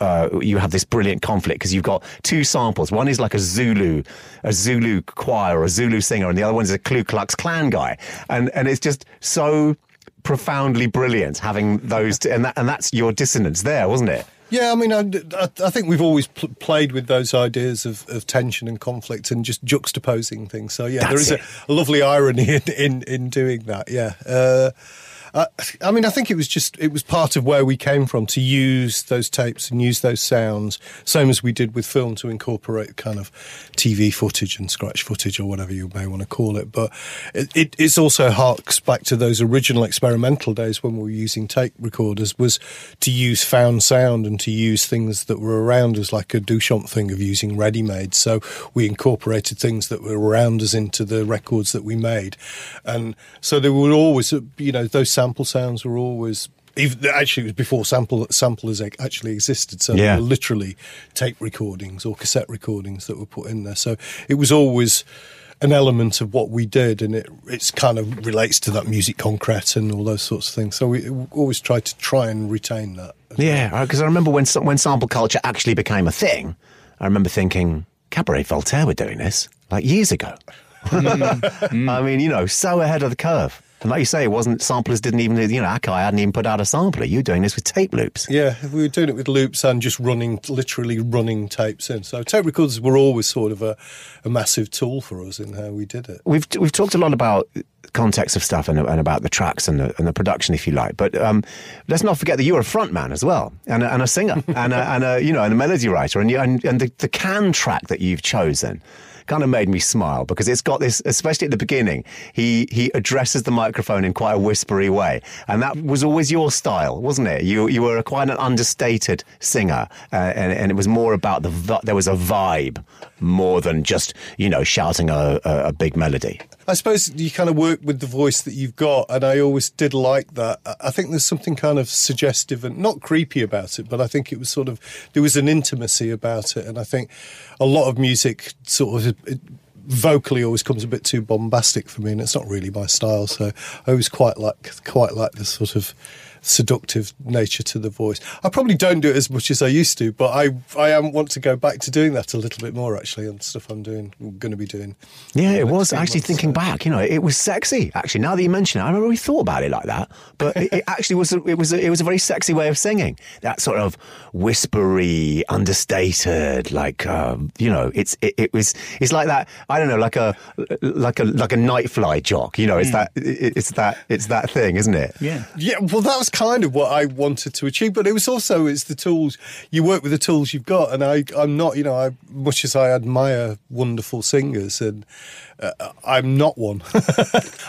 uh, you have this brilliant conflict because you've got two samples. One is like a zulu a zulu choir or a zulu singer and the other one is a ku klux klan guy. And and it's just so profoundly brilliant having those two, and that, and that's your dissonance there wasn't it Yeah, I mean, I, I, think we've always pl- played with those ideas of, of tension and conflict and just juxtaposing things. So yeah, there That's is a, a lovely irony in, in, in doing that. Yeah. Uh, I, I mean, I think it was just it was part of where we came from to use those tapes and use those sounds, same as we did with film, to incorporate kind of TV footage and scratch footage or whatever you may want to call it. But it, it it's also harks back to those original experimental days when we were using tape recorders, was to use found sound and to use things that were around us, like a Duchamp thing of using ready-made. So we incorporated things that were around us into the records that we made, and so there were always, uh, you know, those sample sounds were always. Even, actually, it was before sample samplers actually existed. So Yeah. they were literally tape recordings or cassette recordings that were put in there. So it was always an element of what we did, and it it's kind of relates to that music concrete and all those sorts of things. So we always tried to try and retain that. Yeah, uh, because I remember when when sample culture actually became a thing. I remember thinking Cabaret Voltaire were doing this like years ago. Mm. I mean, you know, so ahead of the curve. And like you say, it wasn't samplers didn't even you know Akai hadn't even put out a sampler. You were doing this with tape loops. Yeah, we were doing it with loops and just running, literally running tapes in. So tape recorders were always sort of a, a massive tool for us in how we did it. We've we've talked a lot about context of stuff and, and about the tracks and the, and the production, if you like. But um, let's not forget that you're a frontman as well, and a, and a singer, and, a, and a you know, and a melody writer, and you, and, and the, the can track that you've chosen kind of made me smile because it's got this, especially at the beginning, he he addresses the microphone in quite a whispery way, and that was always your style, wasn't it? You you were quite an understated singer, uh, and and it was more about the there was a vibe more than just you know shouting a, a, a big melody. I suppose you kind of work with the voice that you've got, and I always did like that. I- think there's something kind of suggestive and not creepy about it, but I think it was sort of there was an intimacy about it, and I think a lot of music sort of it, vocally always comes a bit too bombastic for me, and it's not really my style. So I always quite like quite like this sort of seductive nature to the voice. I probably don't do it as much as I used to, but I I am want to go back to doing that a little bit more actually on stuff I'm doing going to be doing. Yeah, it was actually months, thinking so. back. You know, it was sexy. Actually, now that you mention it, I never really thought about it like that. But it, it actually was. A, it was. A, it was a very sexy way of singing. That sort of whispery, understated, like um, you know, it's it, it was. It's like that. I don't know, like a like a like a night fly jock. You know, it's that. It, it's that. It's that thing, isn't it? Yeah. Yeah, well, that was kind of what I wanted to achieve, but it was also it's the tools you work with the tools you've got, and I I'm not you know I much as I admire wonderful singers and. Uh, I'm not one.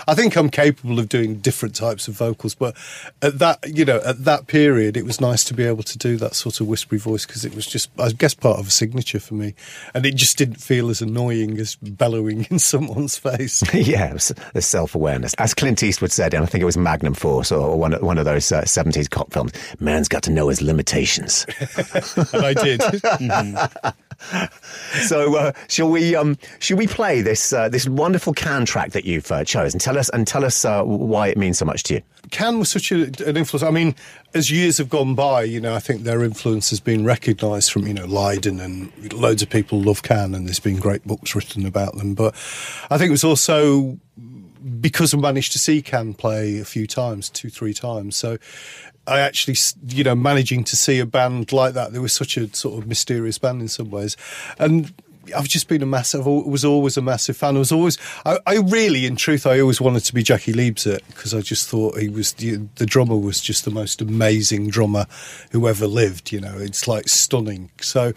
I think I'm capable of doing different types of vocals, but at that, you know, at that period, it was nice to be able to do that sort of whispery voice because it was just, I guess, part of a signature for me, and it just didn't feel as annoying as bellowing in someone's face. yeah, the self awareness. As Clint Eastwood said, and I think it was Magnum Force or one of, one of those uh, 70s cop films, man's got to know his limitations. and I did. so, uh, shall we? Um, shall we play this uh, this wonderful can track that you've uh, chosen? Tell us and tell us uh, why it means so much to you. Can was such a, an influence. I mean, as years have gone by, you know, I think their influence has been recognised from, you know, Lydon and loads of people love Can and there's been great books written about them. But I think it was also because I managed to see Can play a few times, two, three times. So I actually, you know, managing to see a band like that, they were such a sort of mysterious band in some ways. And I've just been a massive, was always a massive fan. I was always, I, I really, in truth, I always wanted to be Jaki Liebezeit because I just thought he was, the, the drummer was just the most amazing drummer who ever lived, you know, it's like stunning. So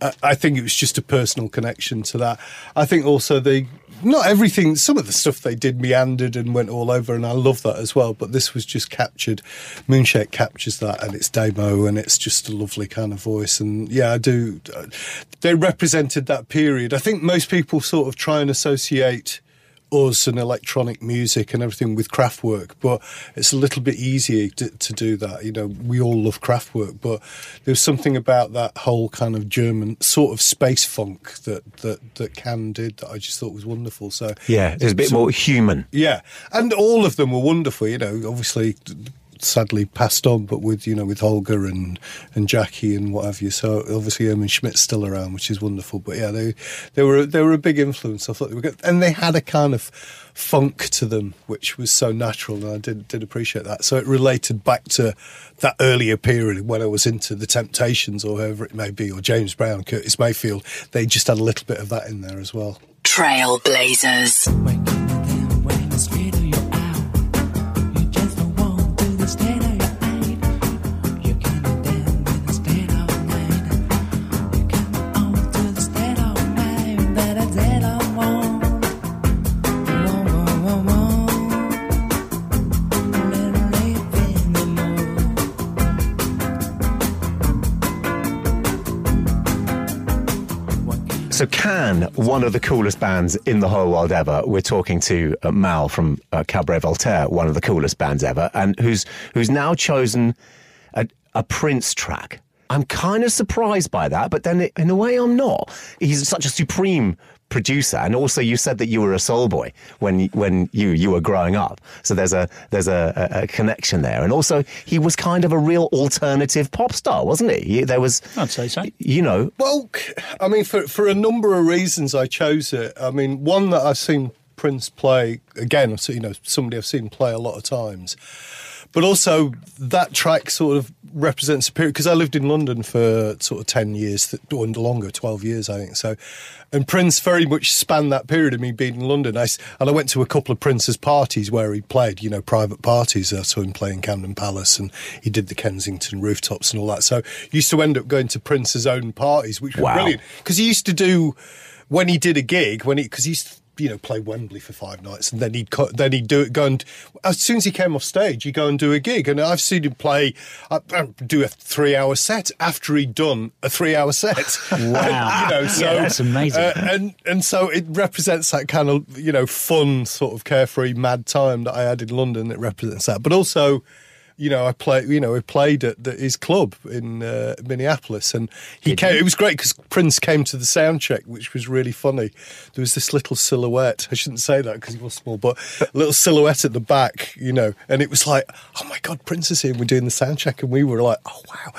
uh, I think it was just a personal connection to that. I think also they, not everything, some of the stuff they did meandered and went all over, and I love that as well. But this was just captured. Moonshake captures that, and it's demo, and it's just a lovely kind of voice. And yeah, I do. Uh, they represented that period. I think most people sort of try and associate us and electronic music and everything with Kraftwerk, but it's a little bit easier to, to do that. You know, we all love Kraftwerk, but there's something about that whole kind of German sort of space funk that that that Can did that I just thought was wonderful. So Yeah, it's a bit so- more human. yeah, and all of them were wonderful. You know, obviously, sadly passed on, but with you know with Holger and and Jaki and what have you. So obviously, Irmin Schmidt's still around, which is wonderful. But yeah, they they were they were a big influence. I thought they were good, and they had a kind of funk to them, which was so natural, and I did did appreciate that. So it related back to that earlier period when I was into the Temptations or whoever it may be, or James Brown, Curtis Mayfield. They just had a little bit of that in there as well. Trailblazers. So, Can, one of the coolest bands in the whole world ever. We're talking to uh, Mal from uh, Cabaret Voltaire, one of the coolest bands ever, and who's who's now chosen a, a Prince track. I'm kind of surprised by that, but then in a way, I'm not. He's such a supreme producer, and also you said that you were a soul boy when when you you were growing up. So there's a there's a, a, a connection there, and also he was kind of a real alternative pop star, wasn't he? He- There was, I'd say so. you know, Well, I mean, for for a number of reasons, I chose it. I mean, one that I've seen Prince play again. So you know, somebody I've seen play a lot of times. but also that track sort of represents a period because I lived in London for sort of ten years, th- or longer, twelve years, I think. So, and Prince very much spanned that period of me being in London. I and I went to a couple of Prince's parties where he played, you know, private parties. I saw him play in Camden Palace, and he did the Kensington rooftops and all that. So, used to end up going to Prince's own parties, which were Wow. brilliant because he used to do when he did a gig when he because he used to you know play Wembley for five nights and then he'd co- then he'd do it go and as soon as he came off stage he'd go and do a gig and I've seen him play uh, uh, do a three hour set after he'd done a three hour set Wow. you know so Yeah, that's amazing. uh, and and so it represents that kind of you know fun sort of carefree mad time that I had in London It represents that but also you know, I play. You know, we played at the, his club in uh, Minneapolis, and he came. It was great because Prince came to the sound check, which was really funny. There was this little silhouette. I shouldn't say that because he was small, but a little silhouette at the back. You know, and it was like, oh my god, Prince is here. and We're doing the sound check, and we were like, oh wow.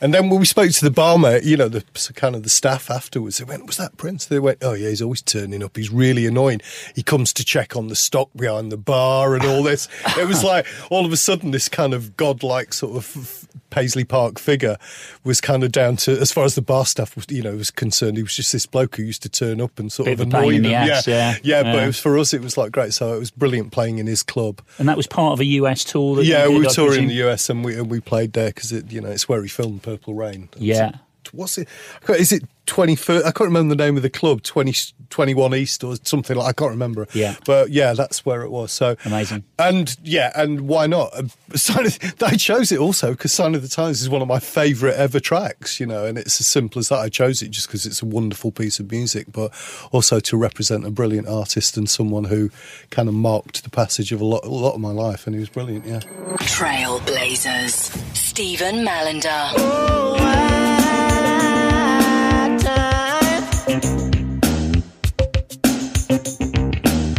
And then when we spoke to the barmaid, you know, the kind of the staff afterwards, they went, was that Prince? They went, oh yeah, he's always turning up. He's really annoying. He comes to check on the stock behind the bar and all this. it was like all of a sudden this kind of godlike sort of Paisley Park figure was kind of down to as far as the bar staff was, you know, was concerned. He was just this bloke who used to turn up and sort Bit of of annoy in them. the ass, yeah. yeah, But Yeah. it was for us, it was like great. So it was brilliant playing in his club. And that was part of a US tour. That Yeah, we did, were touring presume? the US and we and we played there because it, you know, it's where he filmed Purple Rain. Yeah. What's it? Is it twenty first? I can't remember the name of the club. 20, 21 East or something like. I can't remember. Yeah. but yeah, that's where it was. So Amazing. And yeah, and why not? Uh, Sign of, I chose it also because "Sign of the Times" is one of my favourite ever tracks. You know, and it's as simple as that. I chose it just because it's a wonderful piece of music, but also to represent a brilliant artist and someone who kind of marked the passage of a lot, a lot of my life, and he was brilliant. Yeah. Trailblazers. Stephen Mallinder.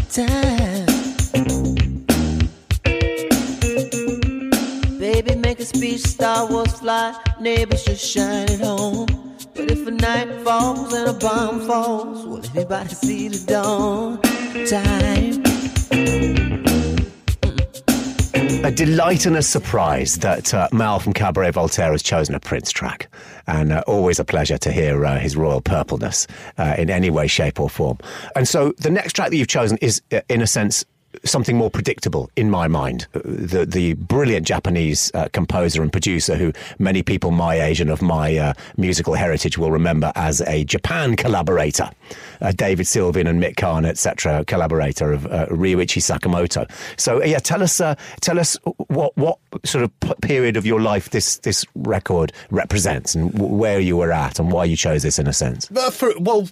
Time. Baby, make a speech, Star Wars fly, neighbors just shine at home. But if a night falls and a bomb falls, will everybody see the dawn? Time. A delight and a surprise that uh, Mal from Cabaret Voltaire has chosen a Prince track. And uh, always a pleasure to hear uh, his royal purpleness uh, in any way, shape, or form. And so the next track that you've chosen is, uh, in a sense, something more predictable in my mind. Uh, The the brilliant Japanese uh, composer and producer who many people my age and of my uh, musical heritage will remember as a Japan collaborator, uh, David Sylvian and Mick Karn, etc., collaborator of uh, Ryuichi Sakamoto. So yeah, tell us uh, tell us what what sort of period of your life this this record represents and where you were at and why you chose this in a sense. For, well,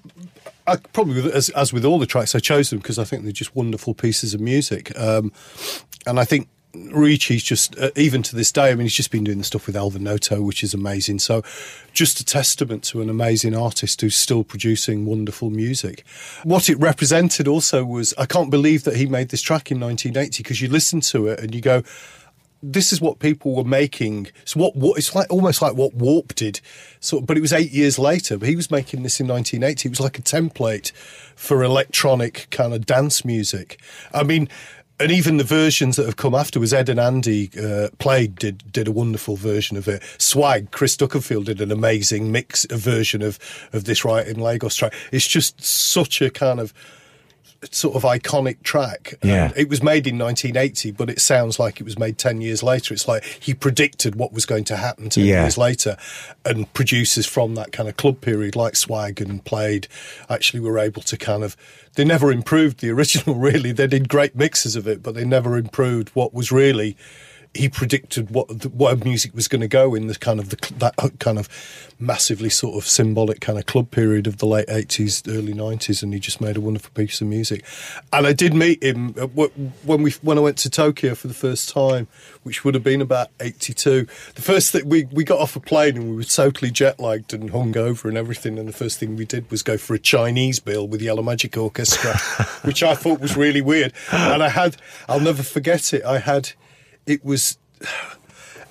I probably with- as, as with all the tracks, I chose them because I think they're just wonderful pieces of music. Um, and I think Ricci's just, uh, even to this day, I mean, he's just been doing the stuff with Alva Noto, which is amazing. So, just a testament to an amazing artist who's still producing wonderful music. What it represented also was, I can't believe that he made this track in 1980 because you listen to it and you go, this is what people were making. It's what, what it's like almost like what Warp did. So, but it was eight years later. But he was making this in 1980. It was like a template for electronic kind of dance music. I mean, and even the versions that have come afterwards, Ed and Andy uh, Plaid did did a wonderful version of it. Swag, Chris Duckenfield did an amazing mix version of of this Riot in Lagos track. It's just such a kind of sort of iconic track. Um, yeah. And it was made in 1980, but it sounds like it was made 10 years later. It's like he predicted what was going to happen 10 Yeah. years later. And producers from that kind of club period, like Swag and Plaid, actually were able to kind of. They never improved the original, really. They did great mixes of it, but they never improved what was really. He predicted what what music was going to go in the kind of the, that kind of massively sort of symbolic kind of club period of the late eighties, early nineties, and he just made a wonderful piece of music. And I did meet him uh, when we when I went to Tokyo for the first time, which would have been about eighty two. The first thing we we got off a plane and we were totally jet lagged and hungover and everything. And the first thing we did was go for a Chinese bill with the Yellow Magic Orchestra, which I thought was really weird. And I had I'll never forget it. I had it was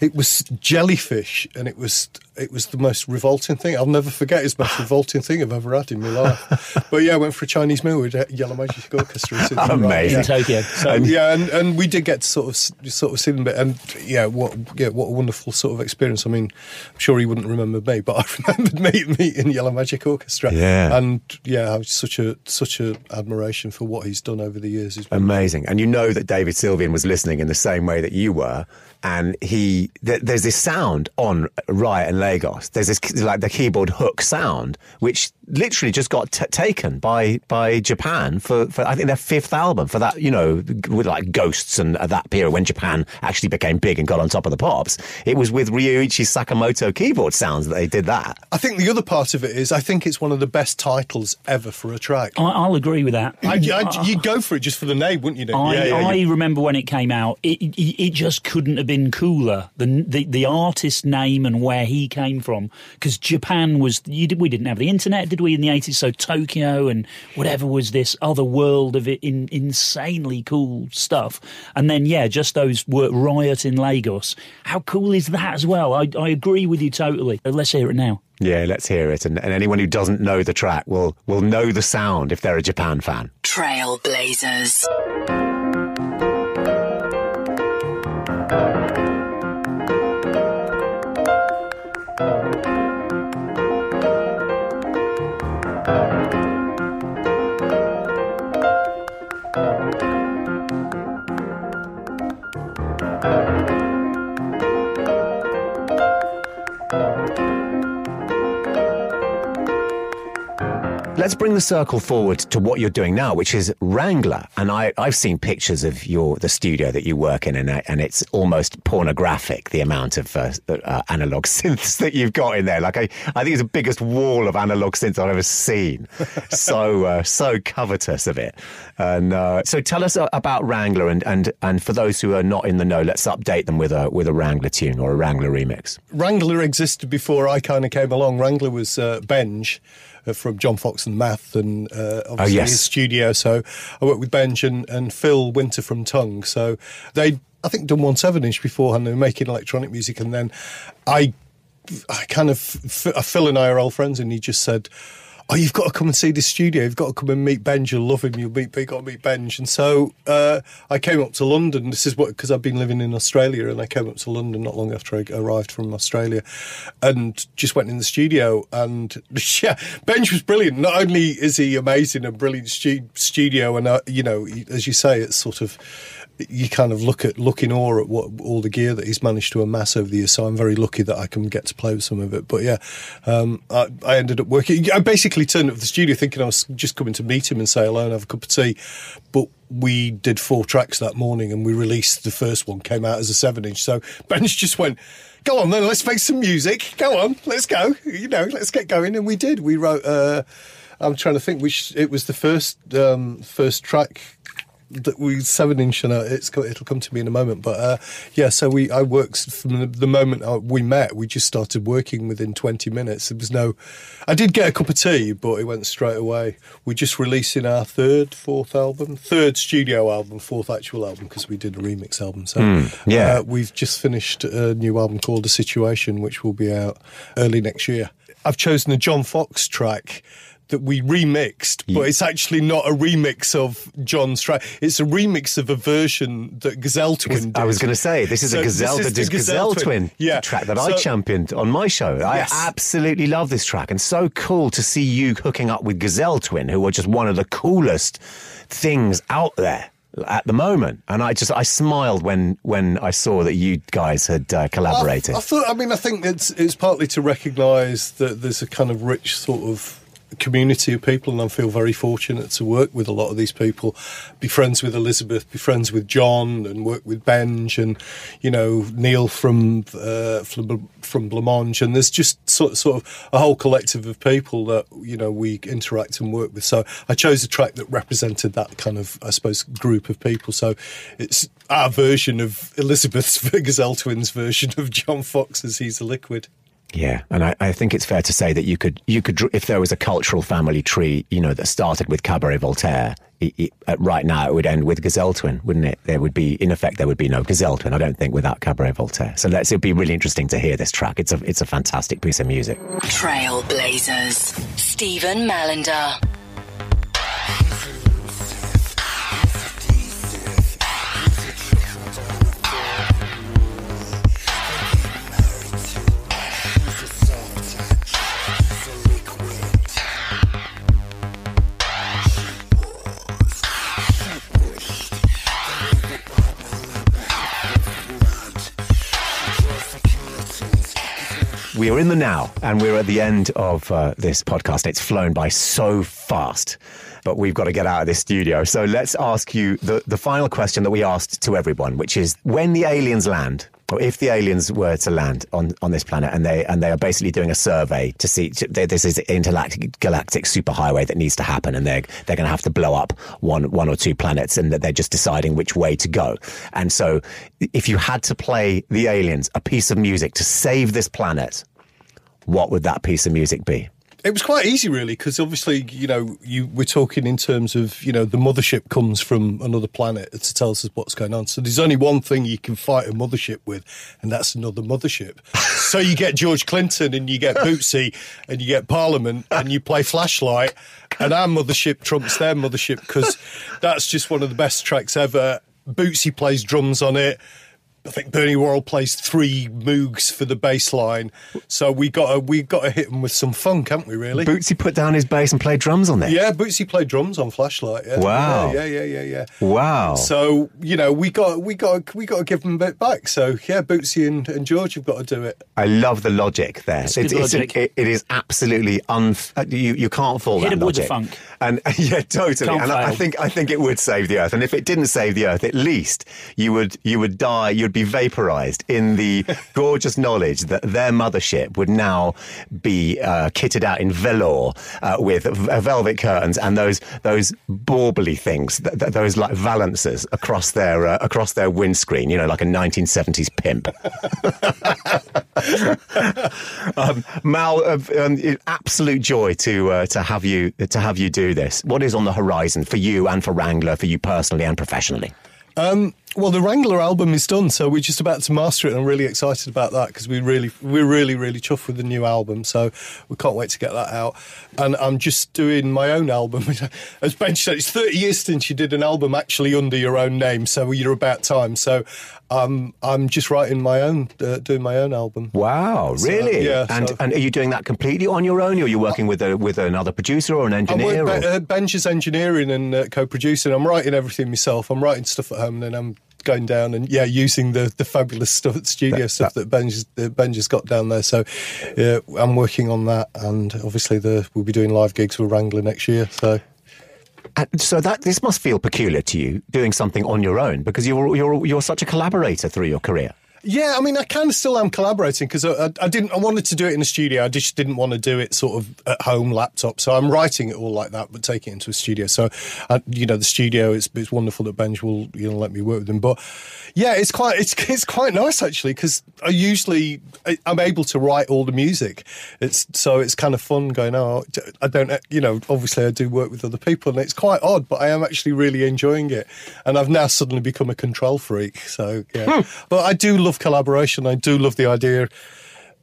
it was jellyfish and it was it was the most revolting thing. I'll never forget. It's the most revolting thing I've ever had in my life. but yeah, I went for a Chinese meal with uh, Yellow Magic Orchestra. in right, Amazing. in yeah. Tokyo. So, yeah, and, and we did get to sort of sort of see them, a bit, and yeah, what yeah, what a wonderful sort of experience. I mean, I'm sure he wouldn't remember me, but I remembered meeting meeting Yellow Magic Orchestra. Yeah. and yeah, I was such a such a admiration for what he's done over the years. Amazing. And you know that David Sylvian was listening in the same way that you were. And he, th- there's this sound on Riot and Lagos. There's this like the keyboard hook sound, which literally just got t- taken by by Japan for, for I think their fifth album for that. You know, with like Ghosts and uh, that period when Japan actually became big and got on top of the pops. It was with Ryuichi Sakamoto keyboard sounds that they did that. I think the other part of it is I think it's one of the best titles ever for a track. I, I'll agree with that. I, I, you'd go for it just for the name, wouldn't you? Nick? I, yeah, yeah, I you- remember when it came out, it, it, it just couldn't have been cooler. The the, the artist name and where he came from, because Japan was you did, we didn't have the internet, did we in the eighties? So Tokyo and whatever was this other world of it, in, insanely cool stuff. And then yeah, just those were riot in Lagos. How cool is that as well? I, I agree with you totally. Let's hear it now. Yeah, let's hear it. And, and anyone who doesn't know the track will will know the sound if they're a Japan fan. Trailblazers. Let's bring the circle forward to what you're doing now, which is Wrangler. And I, I've seen pictures of your the studio that you work in, and, I- and it's almost pornographic the amount of uh, uh, analog synths that you've got in there. Like I, I think it's the biggest wall of analog synths I've ever seen. so uh, so covetous of it. And uh, so tell us uh, about Wrangler, and, and and for those who are not in the know, let's update them with a with a Wrangler tune or a Wrangler remix. Wrangler existed before I kind of came along. Wrangler was uh, Benge from John Foxx and Math, and uh, obviously yes. his studio. So I worked with Benge and, and Phil Winter from Tunng. So they, I think, done one seven inch beforehand. They were making electronic music, and then I, I kind of Phil and I are old friends, and he just said. Oh, you've got to come and see the studio. You've got to come and meet Benge. You'll love him. You'll meet. You got to meet Benge. And so uh, I came up to London. This is what because I've been living in Australia, and I came up to London not long after I arrived from Australia, and just went in the studio. And yeah, Benge was brilliant. Not only is he amazing and brilliant stu- studio, and uh, you know, as you say, it's sort of you kind of look at look in awe at what all the gear that he's managed to amass over the years. So I'm very lucky that I can get to play with some of it. But yeah, um, I, I ended up working. I basically turned up the studio thinking I was just coming to meet him and say hello and have a cup of tea. But we did four tracks that morning and we released the first one. Came out as a seven inch. So Ben's just went. Go on then, let's make some music. Go on, let's go. You know, let's get going. And we did. We wrote. Uh, I'm trying to think. Which it was the first um, first track we seven inch and uh, it's it'll come to me in a moment but uh, yeah so we I worked from the, moment uh, we met we just started working within 20 minutes. There was no I did get a cup of tea but it went straight away. We're just releasing our third fourth album third studio album fourth actual album because we did a remix album so yeah. uh, we've just finished a new album called The Situation which will be out early next year. I've chosen a John Foxx track that we remixed, but it's actually not a remix of John's track. It's a remix of a version that Gazelle Twin did. I was going to say this is So a gazelle that is the does gazelle, Gazelle twin, Twin. Yeah. track that I championed on my show. Yes. I absolutely love this track, and so cool to see you hooking up with Gazelle Twin, who are just one of the coolest things out there at the moment. And I just I smiled when when I saw that you guys had uh, collaborated. I, I thought. I mean, I think it's it's partly to recognise that there's a kind of rich sort of community of people, and I feel very fortunate to work with a lot of these people, be friends with Elizabeth, be friends with John, and work with Benge, and you know Neil from uh, from, from Blancmange, and there's just sort sort of a whole collective of people that you know we interact and work with. So I chose a track that represented that kind of, I suppose, group of people. So it's our version of Elizabeth's Gazelle Twins version of John Foxx's He's a Liquid. Yeah, and I, I think it's fair to say that you could you could if there was a cultural family tree, you know, that started with Cabaret Voltaire, it, it, right now it would end with Gazelle Twin, wouldn't it? There would be, in effect, there would be no Gazelle Twin. I don't think without Cabaret Voltaire. So let's. It'd be really interesting to hear this track. It's a it's a fantastic piece of music. Trailblazers. Stephen Mallinder. We are in the now, and we're at the end of uh, this podcast. It's flown by so fast, but we've got to get out of this studio. So let's ask you the, the final question that we asked to everyone, which is when the aliens land, if the aliens were to land on, on this planet, and they and they are basically doing a survey to see to, this intergalactic galactic superhighway that needs to happen, and they're they're going to have to blow up one one or two planets, and that they're just deciding which way to go. And so, if you had to play the aliens a piece of music to save this planet, what would that piece of music be? It was quite easy, really, because obviously, you know, you we're talking in terms of, you know, the mothership comes from another planet to tell us what's going on. So there's only one thing you can fight a mothership with, and that's another mothership. so you get George Clinton, and you get Bootsy, and you get Parliament, and you play Flashlight, and our mothership trumps their mothership because that's just one of the best tracks ever. Bootsy plays drums on it. I think Bernie Worrell plays three moogs for the bass line, so we got to we got to hit him with some funk, haven't we? Really? Bootsy put down his bass and played drums on there. yeah, Bootsy played drums on Flashlight. Yeah. Wow. Yeah, yeah, yeah, yeah, yeah. Wow. So you know we got we got we got to give them a bit back. So yeah, Bootsy and, and George have got to do it. I love the logic there. good logic. it, it is absolutely un. uh, You you can't fall Hit that him with the logic. funk. And yeah, totally. Can't and I, I think I think it would save the earth. And if it didn't save the earth, at least you would you would die. You'd be vaporized in the gorgeous knowledge that their mothership would now be uh, kitted out in velour uh, with velvet curtains and those those baubley things, th- th- those like valancers across their uh, across their windscreen. You know, like a 1970s pimp. um, Mal, uh, um, absolute joy to uh, to have you to have you do this. What is on the horizon for you and for Wrangler, for you personally and professionally? Well, the Wrangler album is done, so we're just about to master it. and I'm really excited about that because we really, we're really, really chuffed with the new album. So we can't wait to get that out. And I'm just doing my own album. As Ben said, it's 30 years since you did an album actually under your own name, so you're about time. So um, I'm just writing my own, uh, doing my own album. Wow, really? yeah, and so- and are you doing that completely on your own, or are you working with a with another producer or an I'm engineer? working, or- uh, Benge is engineering and uh, co-producing. I'm writing everything myself. I'm writing stuff at home, and then I'm going down and yeah, using the, the fabulous stuff, studio That- stuff that that Benge has got down there. So yeah, I'm working on that, and obviously the we'll be doing live gigs with Wrangler next year. So And so that this must feel peculiar to you, doing something on your own, because you're you're you're such a collaborator through your career. Yeah, I mean, I kind of still am collaborating because I, I, I didn't. I wanted to do it in a studio. I just didn't want to do it sort of at home laptop. So I'm writing it all like that, but taking it into a studio. So, uh, you know, the studio it's it's wonderful that Benge will you know let me work with him. But yeah, it's quite it's it's quite nice actually because I usually I- I'm able to write all the music. It's so it's kind of fun going. Oh, I don't you know. Obviously, I do work with other people, and it's quite odd, but I am actually really enjoying it. And I've now suddenly become a control freak. So yeah, but I do love collaboration. I do love the idea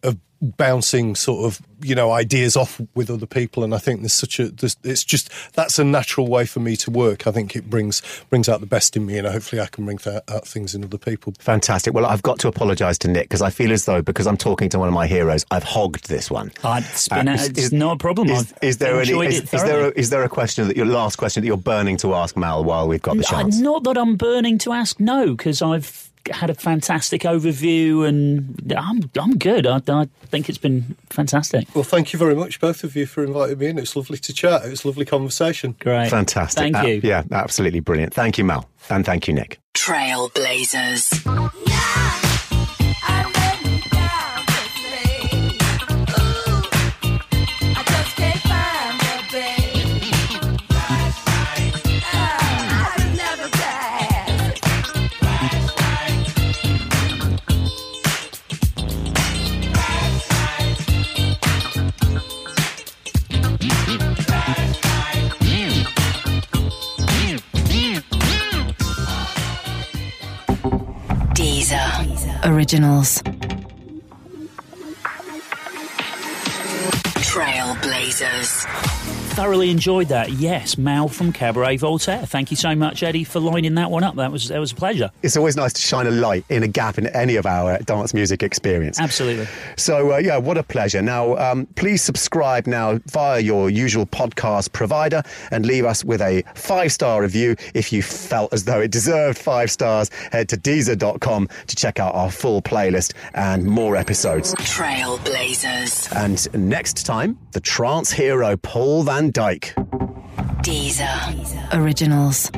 of bouncing sort of you know ideas off with other people and i think there's such a there's, it's just that's a natural way for me to work i think it brings brings out the best in me and hopefully i can bring that out things in other people Fantastic. Well, I've got to apologise to Nick because I feel as though because I'm talking to one of my heroes, I've hogged this one. Uh, it's been a- is- it's is- not a problem. Is, is there any? enjoyed Is, there? A, is there a question that your last question that you're burning to ask Mal while we've got the Uh, chance? Not that I'm burning to ask no, because I've had a fantastic overview and I'm I'm good. I, I think it's been fantastic. well thank you very much both of you for inviting me in it's lovely to chat it was lovely conversation Great, Fantastic. Thank Uh, you. yeah, absolutely brilliant. Thank you, Mal, and thank you, Nick. Trailblazers. Originals. Trailblazers. Thoroughly enjoyed that. Yes, Mal from Cabaret Voltaire. Thank you so much, Eddie, for lining that one up. That was that was a pleasure. It's always nice to shine a light in a gap in any of our dance music experience. Absolutely. So, uh, yeah, what a pleasure. Now, um, please subscribe now via your usual podcast provider and leave us with a five star review. If you felt as though it deserved five stars, head to Deezer.com to check out our full playlist and more episodes. Trailblazers. And next time, the trance hero Paul van Dyk. Deezer. Originals.